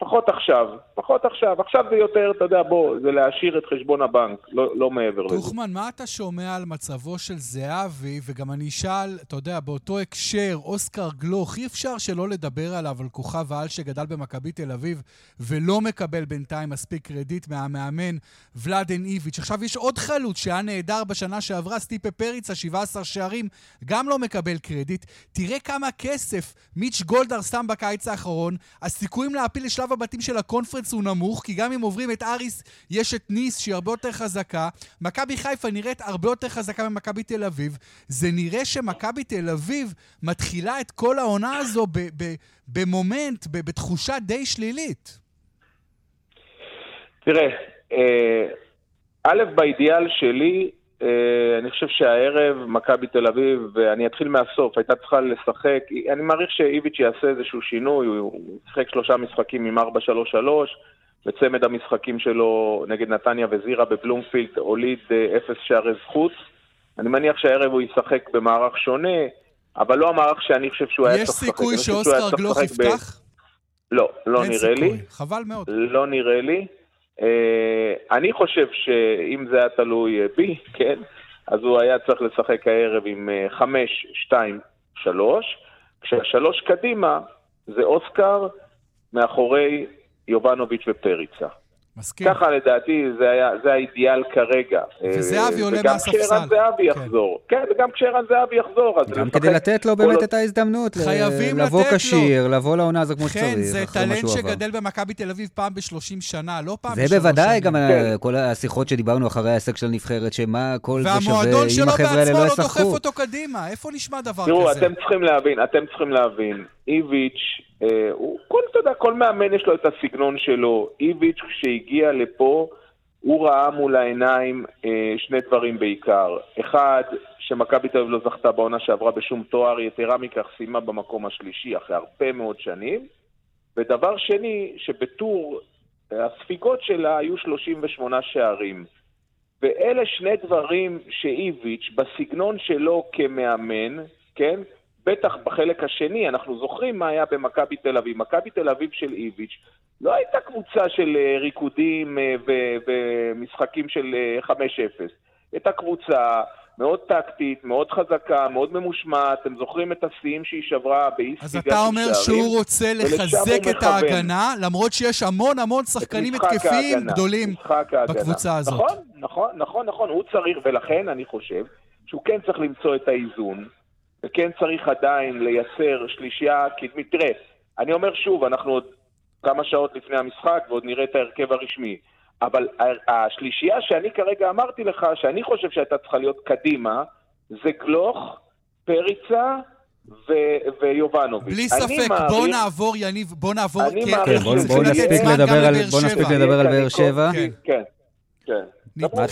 פחות עכשיו, פחות עכשיו. עכשיו זה יותר, אתה יודע, בוא, זה להעשיר את חשבון הבנק, לא, לא מעבר לזה. טוחמן, מה אתה שומע על מצבו של זהבי, וגם אני אשאל, אתה יודע, באותו הקשר, אוסקר גלוך, אי אפשר שלא לדבר עליו, על כוכב העל שגדל במכבי תל אביב, ולא מקבל בינתיים מספיק קרדיט מהמאמן ולאדן איביץ'. עכשיו יש עוד חלוץ שהיה נהדר בשנה שעברה, סטיפה פריצה, 17 שערים, גם לא מקבל קרדיט. תראה כמה כסף מיץ' גולדהר שם בקיץ האחרון, הסיכויים להפיל לשלב הבתים של הקונפרנס הוא נמוך, כי גם אם עוברים את אריס, יש את ניס שהיא הרבה יותר חזקה. מכבי חיפה נראית הרבה יותר חזקה ממכבי תל אביב. זה נראה שמכבי תל אביב מתחילה את כל העונה הזו במומנט, בתחושה די שלילית. תראה, אה, א', באידיאל שלי, אני חושב שהערב מכבי תל אביב, ואני אתחיל מהסוף, הייתה צריכה לשחק, אני מעריך שאיביץ' יעשה איזשהו שינוי, הוא שיחק שלושה משחקים עם 4-3-3, וצמד המשחקים שלו נגד נתניה וזירה בבלומפילד הוליד אה, אפס שערי זכות. אני מניח שהערב הוא ישחק במערך שונה, אבל לא המערך שאני חושב שהוא היה צריך לשחק. יש סיכוי שאוסקר גלוך יפתח? לא, לא נראה סיכוי. לי. חבל מאוד. לא נראה לי. אה, אני חושב שאם זה היה תלוי אה, בי, כן, אז הוא היה צריך לשחק הערב עם אה, חמש, שתיים, שלוש, כשהשלוש קדימה זה אוסקר מאחורי יובנוביץ' ופריצה. מסכים. ככה לדעתי זה, היה, זה האידיאל כרגע. וזהבי אה, עולה וגם מהספסל. כשערן זהבי כן. יחזור. כן, וגם כשערן זהבי יחזור. גם לשחק כדי לתת לו באמת את ההזדמנות, ל- חייבים לבוא לתת לו. כשיר, לבוא לעונה הזו כמו שצריך, כן, זה טלנט. שגדל במכבי תל אביב פעם ב-30 שנה, לא פעם זה בשלוש בוודאי, שנים. גם כן. ה- כל השיחות שדיברנו אחרי ההישג של הנבחרת, שמה כל זה שווה והמועדון אם שלו החבר'ה האלה בעצמו לא לא דוחף ישחקו. אותו קדימה, איפה נשמע דבר תראו, כזה? אתם צריכים להבין, אתם צריכים להבין, איביץ', אה, הוא, כל, אתה יודע, כל מאמן יש לו את הסגנון שלו. איביץ', כשהגיע לפה, הוא ראה מול העיניים אה, שני דברים בעיקר. אחד, שמכבי תל אביב לא זכתה בעונה שעברה בשום תואר, יתרה מכך סיימה במקום השלישי אחרי הרבה מאוד שנים. ודבר שני, שבטור אה, הספיגות שלה היו 38 שערים. ואלה שני דברים שאיביץ', בסגנון שלו כמאמן, כן? בטח בחלק השני, אנחנו זוכרים מה היה במכבי תל אביב. מכבי תל אביב של איביץ' לא הייתה קבוצה של אה, ריקודים אה, ומשחקים של אה, 5-0. הייתה קבוצה מאוד טקטית, מאוד חזקה, מאוד ממושמעת. אתם זוכרים את השיאים שהיא שברה באי אז ספיגה אתה של אומר שערים? שהוא רוצה לחזק את מכוון. ההגנה, למרות שיש המון המון שחקנים התקפיים ההגנה, גדולים. בקבוצה הזאת. נכון, נכון, נכון, נכון, הוא צריך, ולכן אני חושב שהוא כן צריך למצוא את האיזון, וכן צריך עדיין לייצר שלישייה קדמית. תראה, אני אומר שוב, אנחנו עוד כמה שעות לפני המשחק ועוד נראה את ההרכב הרשמי, אבל השלישייה שאני כרגע אמרתי לך, שאני חושב שהייתה צריכה להיות קדימה, זה גלוך, פריצה ו- ויובנוביץ'. בלי אני ספק, מעריך- בוא נעבור, יניב, בוא נעבור, אני כי מעריך כן, בוא בוא נספיק לדבר על- בוא נספיק. לדבר על באר אני שבע. כן. כן, כן.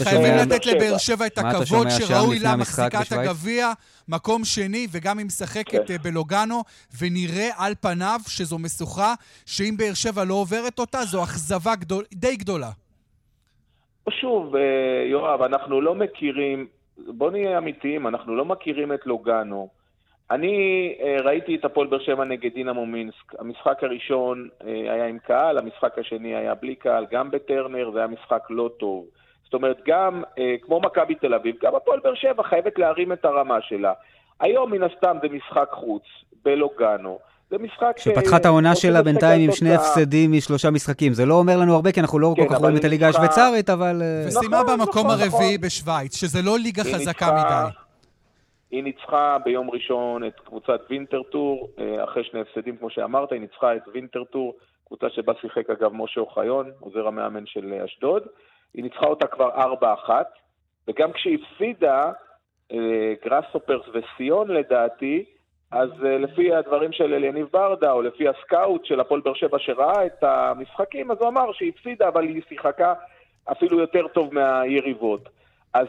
חייבים? לתת לבאר שבע את הכבוד שראוי לה, מחזיקה את? הגביע, מקום שני, וגם היא משחקת. אה, בלוגנו, ונראה על פניו שזו משוכה, שאם באר שבע לא עוברת אותה, זו אכזבה די גדולה. שוב, אה, יואב, אנחנו לא מכירים, בוא נהיה אמיתיים, אנחנו לא מכירים את לוגאנו. אני אה, ראיתי את הפועל באר שבע נגד דינמו מינסק. המשחק הראשון היה עם קהל, המשחק השני היה בלי קהל, גם בטרנר, זה היה משחק לא טוב. זאת אומרת, גם אה, כמו מכבי תל אביב, גם הפועל באר שבע חייבת להרים את הרמה שלה. היום מן הסתם זה משחק חוץ, בלוגאנו. זה משחק... שפתחה את העונה שלה בינתיים עם שני. הפסדים משלושה משחקים. זה לא אומר לנו הרבה, כי אנחנו לא כן, כל כך רואים את הליגה השוויצרית, אבל... אה, וסיימה נכון, במקום נכון, הרביעי נכון. בשוויץ, שזה לא ליגה חזקה ניצחה- מדי. היא ניצחה ביום ראשון את קבוצת וינטרטור, אה, אחרי שני הפסדים, כמו שאמרת, היא ניצחה את וינטרטור, קבוצה שבה שיחק אגב משה אוחיון, עוזר המאמן של אה, אשדוד. היא ניצחה אותה כבר 4-1, וגם כשהיא הפסידה, אה, גראסופרס וסיון לדעתי, אז אה, לפי הדברים של אליניב ברדה, או לפי הסקאוט של הפועל באר שבע שראה את המשחקים, אז הוא אמר שהיא הפסידה, אבל היא שיחקה אפילו יותר טוב מהיריבות. אז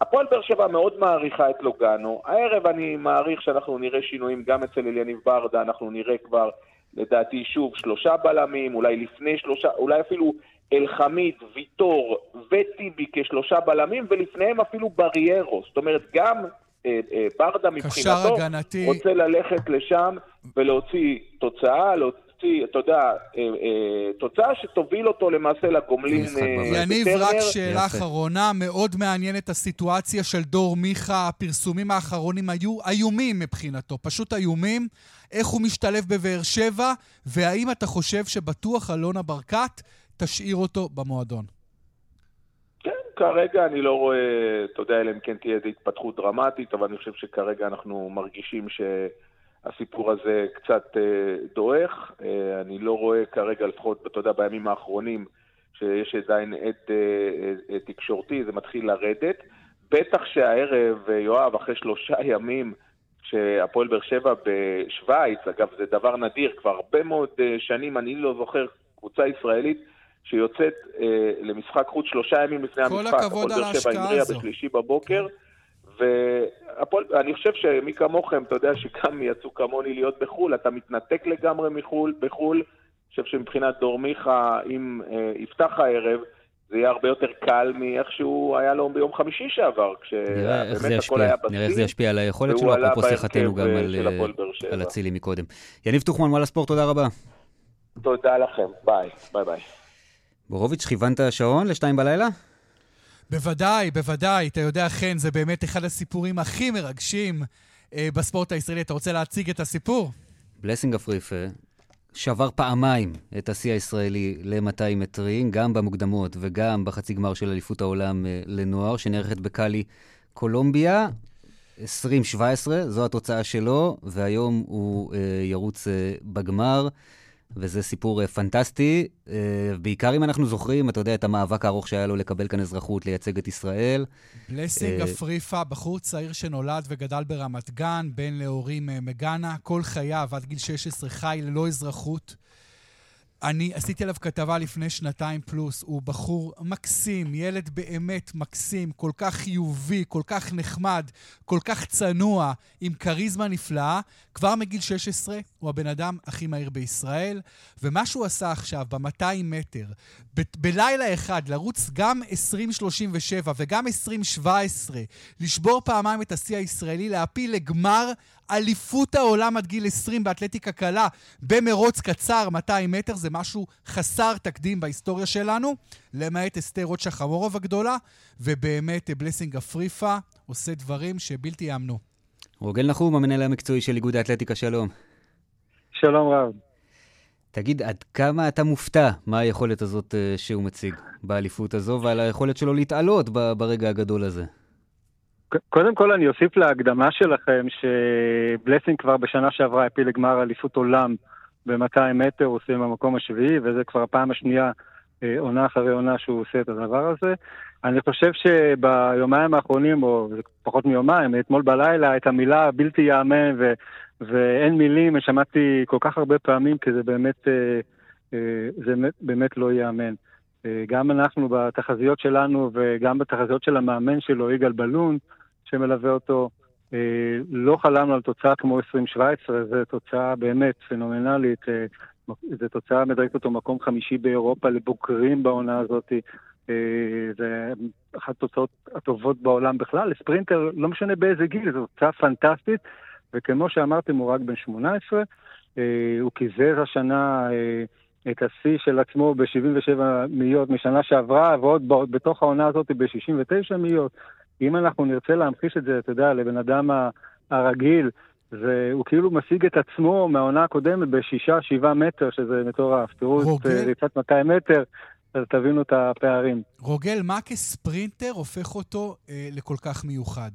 הפועל באר שבע מאוד מעריכה את לוגאנו. הערב אני מעריך שאנחנו נראה שינויים גם אצל אליניב ברדה, אנחנו נראה כבר, לדעתי, שוב, שלושה בלמים, אולי לפני שלושה, אולי אפילו אלחמיד, ויטור וטיבי כשלושה בלמים, ולפניהם אפילו בריירו. זאת אומרת, גם אה, אה, ברדה מבחינתו הגנתי. רוצה ללכת לשם ולהוציא תוצאה, להוציא, אתה יודע, אה, אה, תוצאה שתוביל אותו למעשה לגומלין אה. יניב, בטרנר. רק שאלה יפה. אחרונה, מאוד מעניינת הסיטואציה של דור מיכה, הפרסומים האחרונים היו איומים מבחינתו, פשוט איומים. איך הוא משתלב בבאר שבע, והאם אתה חושב שבטוח אלונה ברקת תשאיר אותו במועדון? כן, כרגע אני לא רואה, אתה יודע, אלא אם כן תהיה איזו התפתחות דרמטית, אבל אני חושב שכרגע אנחנו מרגישים שהסיפור הזה קצת אה, דועך. אה, אני לא רואה כרגע, לפחות, אתה יודע, בימים האחרונים, שיש עדיין עד אה, תקשורתי, זה מתחיל לרדת. בטח שהערב, יואב, אחרי שלושה ימים, שהפועל באר שבע בשוויץ, אגב, זה דבר נדיר, כבר הרבה מאוד שנים, אני לא זוכר קבוצה ישראלית שיוצאת אה, למשחק חוץ שלושה ימים לפני כל המשחק. הכבוד הפועל על באר שבע ההשקעה המריאה הזו. בשלישי בבוקר, ואני חושב שמי כמוכם, אתה יודע שגם יצאו כמוני להיות בחו"ל, אתה מתנתק לגמרי מחו"ל, בחו"ל. אני חושב שמבחינת דור מיכה, אם אה, יפתח הערב, זה יהיה הרבה יותר קל מאיך שהוא היה לו ביום חמישי שעבר, כשבאמת הכל היה נראה איך זה בשיא. ישפיע על היכולת שלו, אפרופו שיחתנו גם אה, על. על אצילי מקודם. יניב טוחמן, וואלה ספורט, תודה רבה. תודה לכם, ביי, ביי ביי. בורוביץ', כיוונת שעון לשתיים בלילה? בוודאי, בוודאי. אתה יודע, חן, זה באמת אחד הסיפורים הכי מרגשים אה, בספורט הישראלי. אתה רוצה להציג את הסיפור? בלסינג אפריפה, שבר פעמיים את השיא הישראלי ל-200 מטרים, גם במוקדמות וגם בחצי גמר של אליפות העולם אה, לנוער, שנערכת בקאלי, קולומביה. 2017, זו התוצאה שלו, והיום הוא אה, ירוץ אה, בגמר. וזה סיפור uh, פנטסטי, uh, בעיקר אם אנחנו זוכרים, אתה יודע, את המאבק הארוך שהיה לו לקבל כאן אזרחות, לייצג את ישראל. בלסינג אפריפה, בחור צעיר שנולד וגדל ברמת גן, בן להורים מגאנה, כל חייו עד גיל 16 חי ללא אזרחות. אני עשיתי עליו כתבה לפני שנתיים פלוס, הוא בחור מקסים, ילד באמת מקסים, כל כך חיובי, כל כך נחמד, כל כך צנוע, עם כריזמה נפלאה. כבר מגיל 16 הוא הבן אדם הכי מהיר בישראל, ומה שהוא עשה עכשיו, ב-200 מטר, ב- בלילה אחד, לרוץ גם 2037 וגם 2017, לשבור פעמיים את השיא הישראלי, להפיל לגמר אליפות העולם עד גיל 20 באתלטיקה קלה במרוץ קצר, 200 מטר, זה משהו חסר תקדים בהיסטוריה שלנו, למעט אסתר רוטשה חמורוב הגדולה, ובאמת בלסינג אפריפה עושה דברים שבלתי יאמנו. רוגל נחום, המנהל המקצועי של איגוד האתלטיקה, שלום. שלום רב. תגיד, עד כמה אתה מופתע מה היכולת הזאת uh, שהוא מציג באליפות הזו, ועל היכולת שלו להתעלות ברגע הגדול הזה? קודם כל אני אוסיף להקדמה שלכם שבלסינג כבר בשנה שעברה הפיל לגמר אליפות עולם ב-200 מטר, הוא עושה במקום השביעי, וזה כבר הפעם השנייה, אה, עונה אחרי עונה שהוא עושה את הדבר הזה. אני חושב שביומיים האחרונים, או פחות מיומיים, אתמול בלילה, את המילה בלתי ייאמן ו- ואין מילים, שמעתי כל כך הרבה פעמים, כי זה באמת, אה, אה, זה באמת לא ייאמן. גם אנחנו בתחזיות שלנו וגם בתחזיות של המאמן שלו, יגאל בלון, שמלווה אותו. אה, לא חלמנו על תוצאה כמו 2017, זו תוצאה באמת פנומנלית. אה, זו תוצאה מדרגת אותו מקום חמישי באירופה לבוגרים בעונה הזאת. אה, זה אחת התוצאות הטובות בעולם בכלל. לספרינטר, לא משנה באיזה גיל, זו תוצאה פנטסטית. וכמו שאמרתם, הוא רק בן 18. הוא קיזז השנה את השיא של עצמו ב-77 מאיות משנה שעברה, ועוד בתוך העונה הזאת ב-69 מאיות. אם אנחנו נרצה להמחיש את זה, אתה יודע, לבן אדם הרגיל, והוא כאילו משיג את עצמו מהעונה הקודמת בשישה, שבעה מטר, שזה מטורף. תראו את ריצת 200 מטר, אז תבינו את הפערים. רוגל, מה כספרינטר הופך אותו אה, לכל כך מיוחד?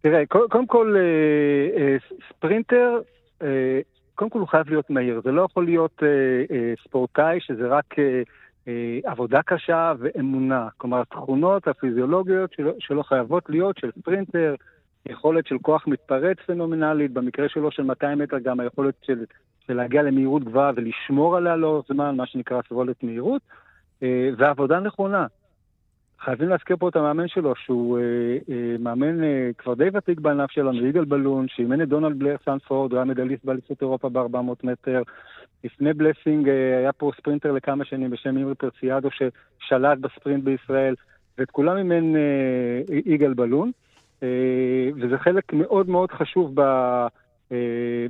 תראה, קודם כל, אה, אה, ספרינטר, אה, קודם כל הוא חייב להיות מהיר. זה לא יכול להיות אה, אה, ספורטאי שזה רק... אה, אה, עבודה קשה ואמונה. כלומר, התכונות הפיזיולוגיות שלו, שלו חייבות להיות של ספרינטר, יכולת של כוח מתפרץ פנומנלית, במקרה שלו של 200 מטר גם היכולת של, של להגיע למהירות גבוהה ולשמור עליה לאורך זמן, מה שנקרא סבולת מהירות, אה, ועבודה נכונה. חייבים להזכיר פה את המאמן שלו, שהוא אה, אה, מאמן אה, כבר די ותיק בענף שלנו, יגאל בלון, שאימן את דונלד בלר סנפורד, הוא היה מדליסט באליפות אירופה ב-400 מטר. לפני בלסינג אה, היה פה ספרינטר לכמה שנים בשם אימרי פרציאדו, ששלט בספרינט בישראל, ואת כולם אימן אה, יגאל בלון. אה, וזה חלק מאוד מאוד חשוב ב...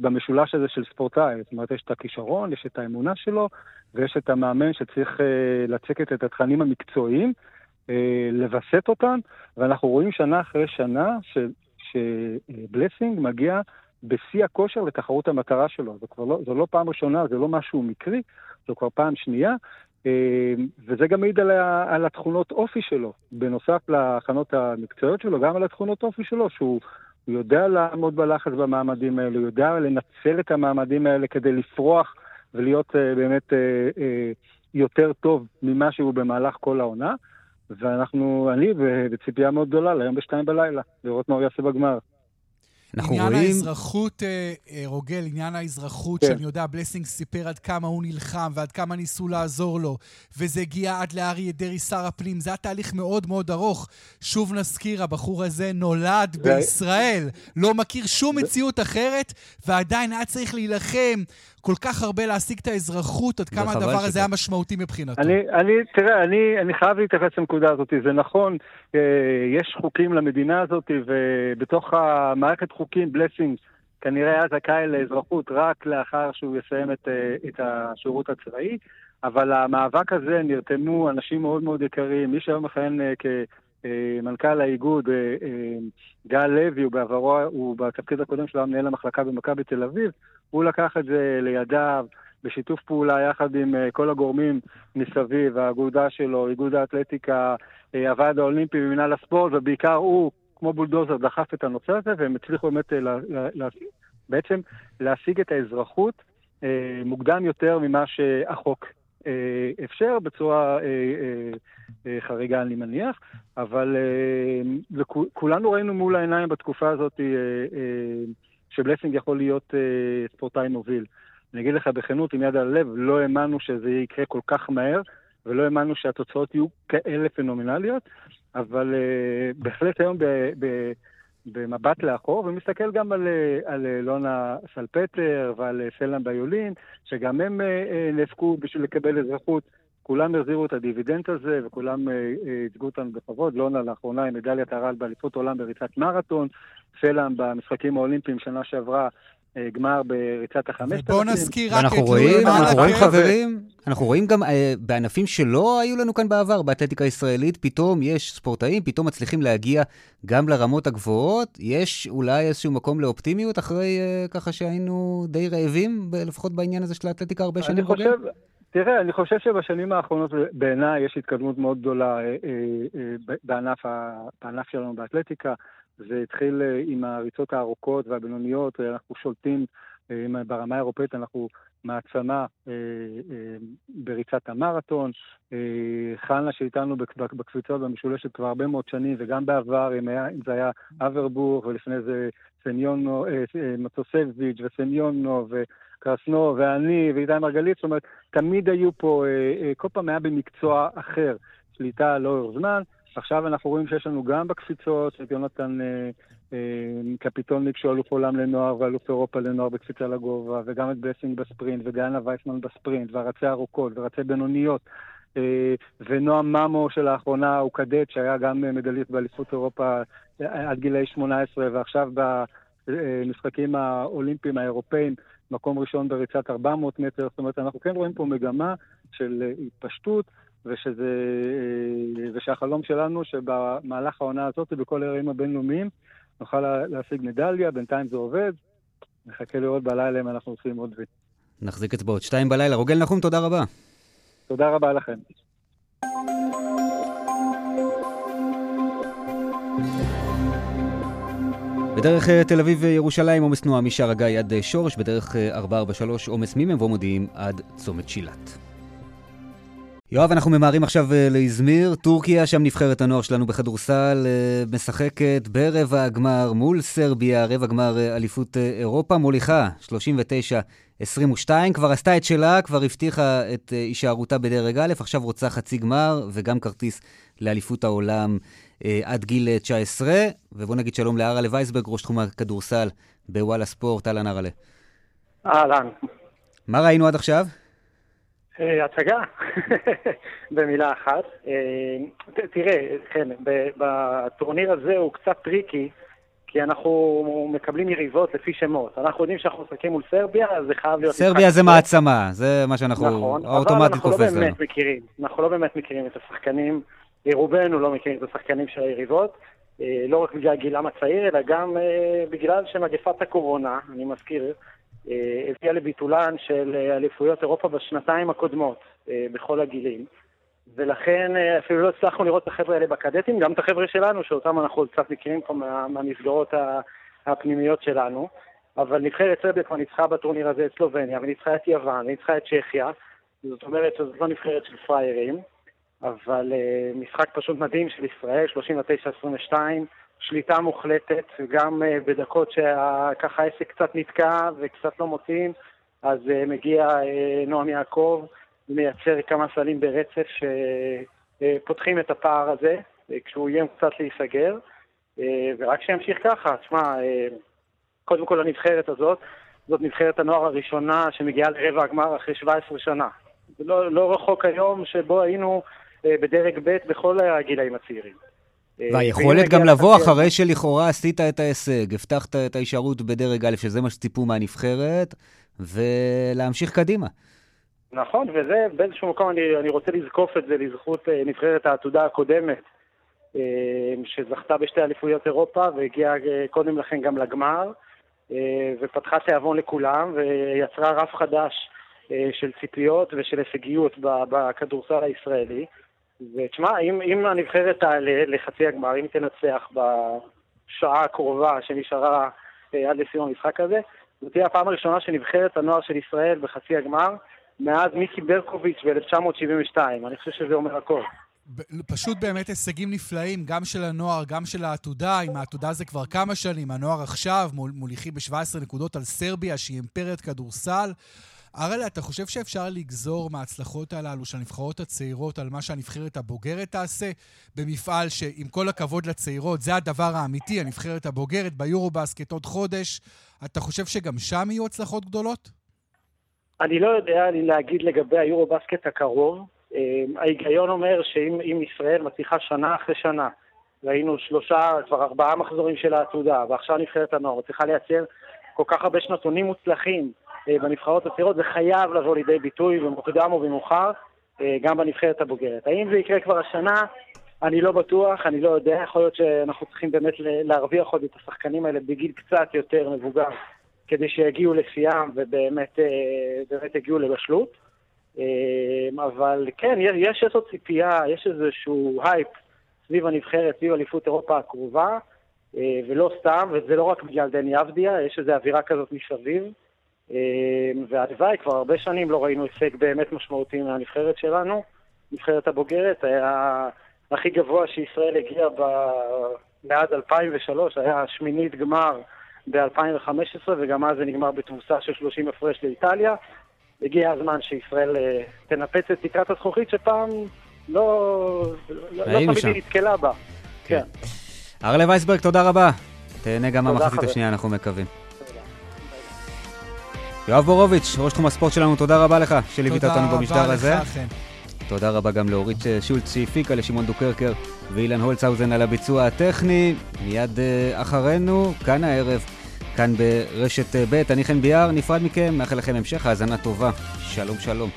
במשולש הזה של ספורטאי. זאת אומרת, יש את הכישרון, יש את האמונה שלו, ויש את המאמן שצריך לצקת את התכנים המקצועיים. לווסת אותן, ואנחנו רואים שנה אחרי שנה שבלסינג מגיע בשיא הכושר לתחרות המטרה שלו. זו כבר לא, זו לא פעם ראשונה, זה לא משהו מקרי, זו כבר פעם שנייה, אה, וזה גם מעיד על, ה, על התכונות אופי שלו, בנוסף להכנות המקצועיות שלו, גם על התכונות אופי שלו, שהוא יודע לעמוד בלחץ במעמדים האלה, יודע לנצל את המעמדים האלה כדי לפרוח ולהיות אה, באמת יותר טוב ממה שהוא במהלך כל העונה. ואנחנו, אני בציפייה מאוד גדולה ליום בשתיים בלילה, לראות מה הוא יעשה בגמר. אנחנו עניין רואים... האזרחות, אה, אה, רוגל, עניין האזרחות, כן. שאני יודע, בלסינג סיפר עד כמה הוא נלחם ועד כמה ניסו לעזור לו, וזה הגיע עד לאריה דרעי, שר הפנים. זה היה תהליך מאוד מאוד ארוך. שוב נזכיר, הבחור הזה נולד ו... בישראל, לא מכיר שום מציאות אחרת, ועדיין היה צריך להילחם כל כך הרבה להשיג את האזרחות, עד כמה הדבר הזה היה משמעותי מבחינתו. אני, אני, תראה, אני, אני חייב להתייחס לנקודה הזאת. זה נכון, אה, יש חוקים למדינה הזאת, ובתוך המערכת חוקים, בלסינג, כנראה היה זכאי לאזרחות רק לאחר שהוא יסיים את, אה, את השירות הצבאי, אבל המאבק הזה נרתמו אנשים מאוד מאוד יקרים. מי שהיום מכהן אה, מנכ"ל האיגוד, גל לוי, הוא בעברו, הוא בתפקיד הקודם שלו מנהל המחלקה במכבי תל אביב, הוא לקח את זה לידיו בשיתוף פעולה יחד עם כל הגורמים מסביב, האגודה שלו, איגוד האתלטיקה, הוועד האולימפי ומנהל הספורט, ובעיקר הוא, כמו בולדוזר, דחף את הנושא הזה, והם הצליחו באמת לה, לה, לה, בעצם להשיג את האזרחות אה, מוקדם יותר ממה שהחוק אה, אפשר, בצורה אה, אה, אה, חריגה אני מניח, אבל אה, כולנו ראינו מול העיניים בתקופה הזאת אה, אה, שבלסינג יכול להיות אה, ספורטאי מוביל. אני אגיד לך בכנות, עם יד על הלב, לא האמנו שזה יקרה כל כך מהר, ולא האמנו שהתוצאות יהיו כאלה פנומנליות, אבל uh, בהחלט היום ב, ב, במבט לאחור, ומסתכל גם על, על לונה סלפטר ועל סלם ביולין, שגם הם נאבקו בשביל לקבל אזרחות. כולם החזירו את הדיבידנד הזה, וכולם ייצגו uh, אותנו בכבוד. לונה לאחרונה עם מדליית הרעל באליפות עולם בריצת מרתון, סלם במשחקים האולימפיים שנה שעברה אה, גמר בריצת החמשת בואו נזכיר רק את רואים, אנחנו רואים חברים, אנחנו רואים גם אה, בענפים שלא היו לנו כאן בעבר, באתלטיקה הישראלית, פתאום יש ספורטאים, פתאום מצליחים להגיע גם לרמות הגבוהות. יש אולי איזשהו מקום לאופטימיות אחרי אה, ככה שהיינו די רעבים, לפחות בעניין הזה של האתלטיקה הרבה שנים חושב... תראה, אני חושב שבשנים האחרונות בעיניי יש התקדמות מאוד גדולה בענף, בענף שלנו באתלטיקה. זה התחיל אה, עם הריצות הארוכות והבינוניות, אה, אנחנו שולטים אה, ברמה האירופאית, אנחנו מעצמה בריצת המרתון. חנה שאיתנו בקפיצות במשולשת כבר הרבה מאוד שנים, וגם בעבר, אם, היה, אם זה היה אברבורג, ולפני זה סניונו, מטוסביץ' וסניונו, וקרסנו, ואני, ואיתי מרגלית, זאת אומרת, תמיד היו פה, כל פעם היה במקצוע אחר, שליטה לאורך זמן. עכשיו אנחנו רואים שיש לנו גם בקפיצות את יונתן אה, אה, קפיטולניק שהוא אלוף עולם לנוער ואלוף אירופה לנוער בקפיצה לגובה, וגם את בלסינג בספרינט, ודיינה וייסמן בספרינט, והרצי ארוכות, ורצי בינוניות. אה, ונועם ממו שלאחרונה הוא קדט, שהיה גם מדליסט באליפות אירופה אה, עד גילאי 18, ועכשיו במשחקים האולימפיים האירופאים, מקום ראשון בריצת 400 מטר. זאת אומרת, אנחנו כן רואים פה מגמה של התפשטות. ושזה, אה, ושהחלום שלנו שבמהלך העונה הזאת ובכל האירועים הבינלאומיים נוכל להשיג מדליה, בינתיים זה עובד, נחכה לראות בלילה אם אנחנו עושים עוד וי. נחזיק אצבעות. שתיים בלילה. רוגל נחום, תודה רבה. תודה רבה לכם. בדרך אה, תל אביב-ירושלים עומס תנועה משער הגיא עד אה, שורש, בדרך 443 עומס ממבוא מודיעין עד צומת שילת. יואב, אנחנו ממהרים עכשיו אה, לאזמיר. טורקיה, שם נבחרת הנוער שלנו בכדורסל, אה, משחקת ברבע הגמר מול סרביה, רבע גמר אה, אליפות אירופה, מוליכה 39-22, כבר עשתה את שלה, כבר הבטיחה את הישארותה בדרג א', עכשיו רוצה חצי גמר וגם כרטיס לאליפות העולם עד גיל 19. ובוא נגיד שלום לארלה וייסברג, ראש תחום הכדורסל בוואלה ספורט, אהלן ארלה. אהלן. מה ראינו עד עכשיו? אה, הצגה, במילה אחת. אה, תראה, כן, בטורניר הזה הוא קצת tricky, כי אנחנו מקבלים יריבות לפי שמות. אנחנו יודעים שאנחנו משחקים מול סרביה, אז זה חייב להיות... סרביה זה מעצמה, זה מה שאנחנו נכון, לנו. אבל אנחנו לא באמת מכירים. אנחנו לא באמת מכירים את השחקנים, רובנו לא מכירים את השחקנים של היריבות. אה, לא רק בגלל גילם הצעיר, אלא גם בגלל שמגפת הקורונה, אני מזכיר, אה, הביאה לביטולן של אה, אליפויות אירופה בשנתיים הקודמות אה, בכל הגילים. ולכן אפילו לא הצלחנו לראות את החבר'ה האלה בקדטים, גם את החבר'ה שלנו, שאותם אנחנו קצת מכירים פה מה, מהמסגרות הפנימיות שלנו. אבל נבחרת סרביה כבר ניצחה בטורניר הזה את סלובניה, וניצחה את יוון, וניצחה את צ'כיה. זאת אומרת שזאת לא נבחרת של פריירים, אבל משחק פשוט מדהים של ישראל, 39-22. שליטה מוחלטת, גם uh, בדקות שככה העסק קצת נתקע וקצת לא מוצאים, אז uh, מגיע uh, נועם יעקב, מייצר כמה סלים ברצף שפותחים את הפער הזה, כשהוא איים קצת להיסגר, uh, ורק שימשיך ככה, תשמע, uh, קודם כל הנבחרת הזאת, זאת נבחרת הנוער הראשונה שמגיעה לרבע הגמר אחרי 17 שנה. זה לא, לא רחוק היום שבו היינו uh, בדרג ב' בכל הגילאים הצעירים. אה, והיכולת גם לבוא אחרי שלכאורה עשית את ההישג, הבטחת את ההישארות בדרג א', שזה מה שציפו מהנבחרת, ולהמשיך קדימה. נכון, וזה באיזשהו מקום, אני, אני רוצה לזקוף את זה לזכות אה, נבחרת העתודה הקודמת, שזכתה בשתי אליפויות אירופה והגיעה קודם לכן גם לגמר, ופתחה תיאבון לכולם ויצרה רף חדש של ציפיות ושל הישגיות בכדורסל הישראלי. ותשמע, אם, אם הנבחרת תעלה לחצי הגמר, אם תנצח בשעה הקרובה שנשארה עד לסיום המשחק הזה, זו תהיה הפעם הראשונה שנבחרת הנוער של ישראל בחצי הגמר מאז מיקי ברקוביץ' ב-1972. אני חושב שזה אומר הכל. פשוט באמת הישגים נפלאים, גם של הנוער, גם של העתודה. עם העתודה זה כבר כמה שנים. הנוער עכשיו מוליכים ב-17 נקודות על סרביה, שהיא אימפריית כדורסל. אראלה, אתה חושב שאפשר לגזור מההצלחות הללו של הנבחרות הצעירות על מה שהנבחרת הבוגרת תעשה במפעל שעם כל הכבוד לצעירות, זה הדבר האמיתי, הנבחרת הבוגרת ביורו-בסקט עוד חודש. אתה חושב שגם שם יהיו הצלחות גדולות? אני לא יודע להגיד לגבי היורו-בסקט הקרוב. אמ, ההיגיון אומר שאם ישראל מצליחה שנה אחרי שנה, ראינו שלושה, כבר ארבעה מחזורים של העתודה, ועכשיו נבחרת הנוער, צריכה לייצר כל כך הרבה שנתונים מוצלחים אה, בנבחרות הצעירות, זה חייב לבוא לידי ביטוי במוקדם או במאוחר, אה, גם בנבחרת הבוגרת. האם זה יקרה כבר השנה? אני לא בטוח, אני לא יודע, יכול להיות שאנחנו צריכים באמת להרוויח עוד את השחקנים האלה בגיל קצת יותר מבוגר, כדי שיגיעו לשיאם ובאמת אה, יגיעו לבשלות. אבל כן, יש איזו ציפייה, יש איזשהו הייפ סביב הנבחרת, סביב אליפות אירופה הקרובה, ולא סתם, וזה לא רק בגלל דני אבדיה, יש איזו אווירה כזאת מסביב. והלוואי, כבר הרבה שנים לא ראינו הישג באמת משמעותי מהנבחרת שלנו. נבחרת הבוגרת היה הכי גבוה שישראל הגיעה ב... מאז 2003, היה שמינית גמר ב-2015, וגם אז זה נגמר בתבוסה של 30 הפרש לאיטליה. הגיע הזמן שישראל אה, תנפץ את תקרת הזכוכית שפעם לא, לא, לא תמיד היא נתקלה בה. כן. כן. ארלה וייסברג, תודה רבה. תהנה גם במחצית השנייה, אנחנו מקווים. יואב בורוביץ', ראש תחום הספורט שלנו, תודה רבה לך שליווית אותנו במשדר הזה. תודה רבה לך, תודה רבה גם לאורית שולץ שהפיקה, לשמעון דוקרקר ואילן הולצהאוזן על הביצוע הטכני. מיד אה, אחרינו, כאן הערב, כאן ברשת אה, ב', אני חן ביאר, נפרד מכם, מאחל לכם המשך האזנה טובה. שלום שלום.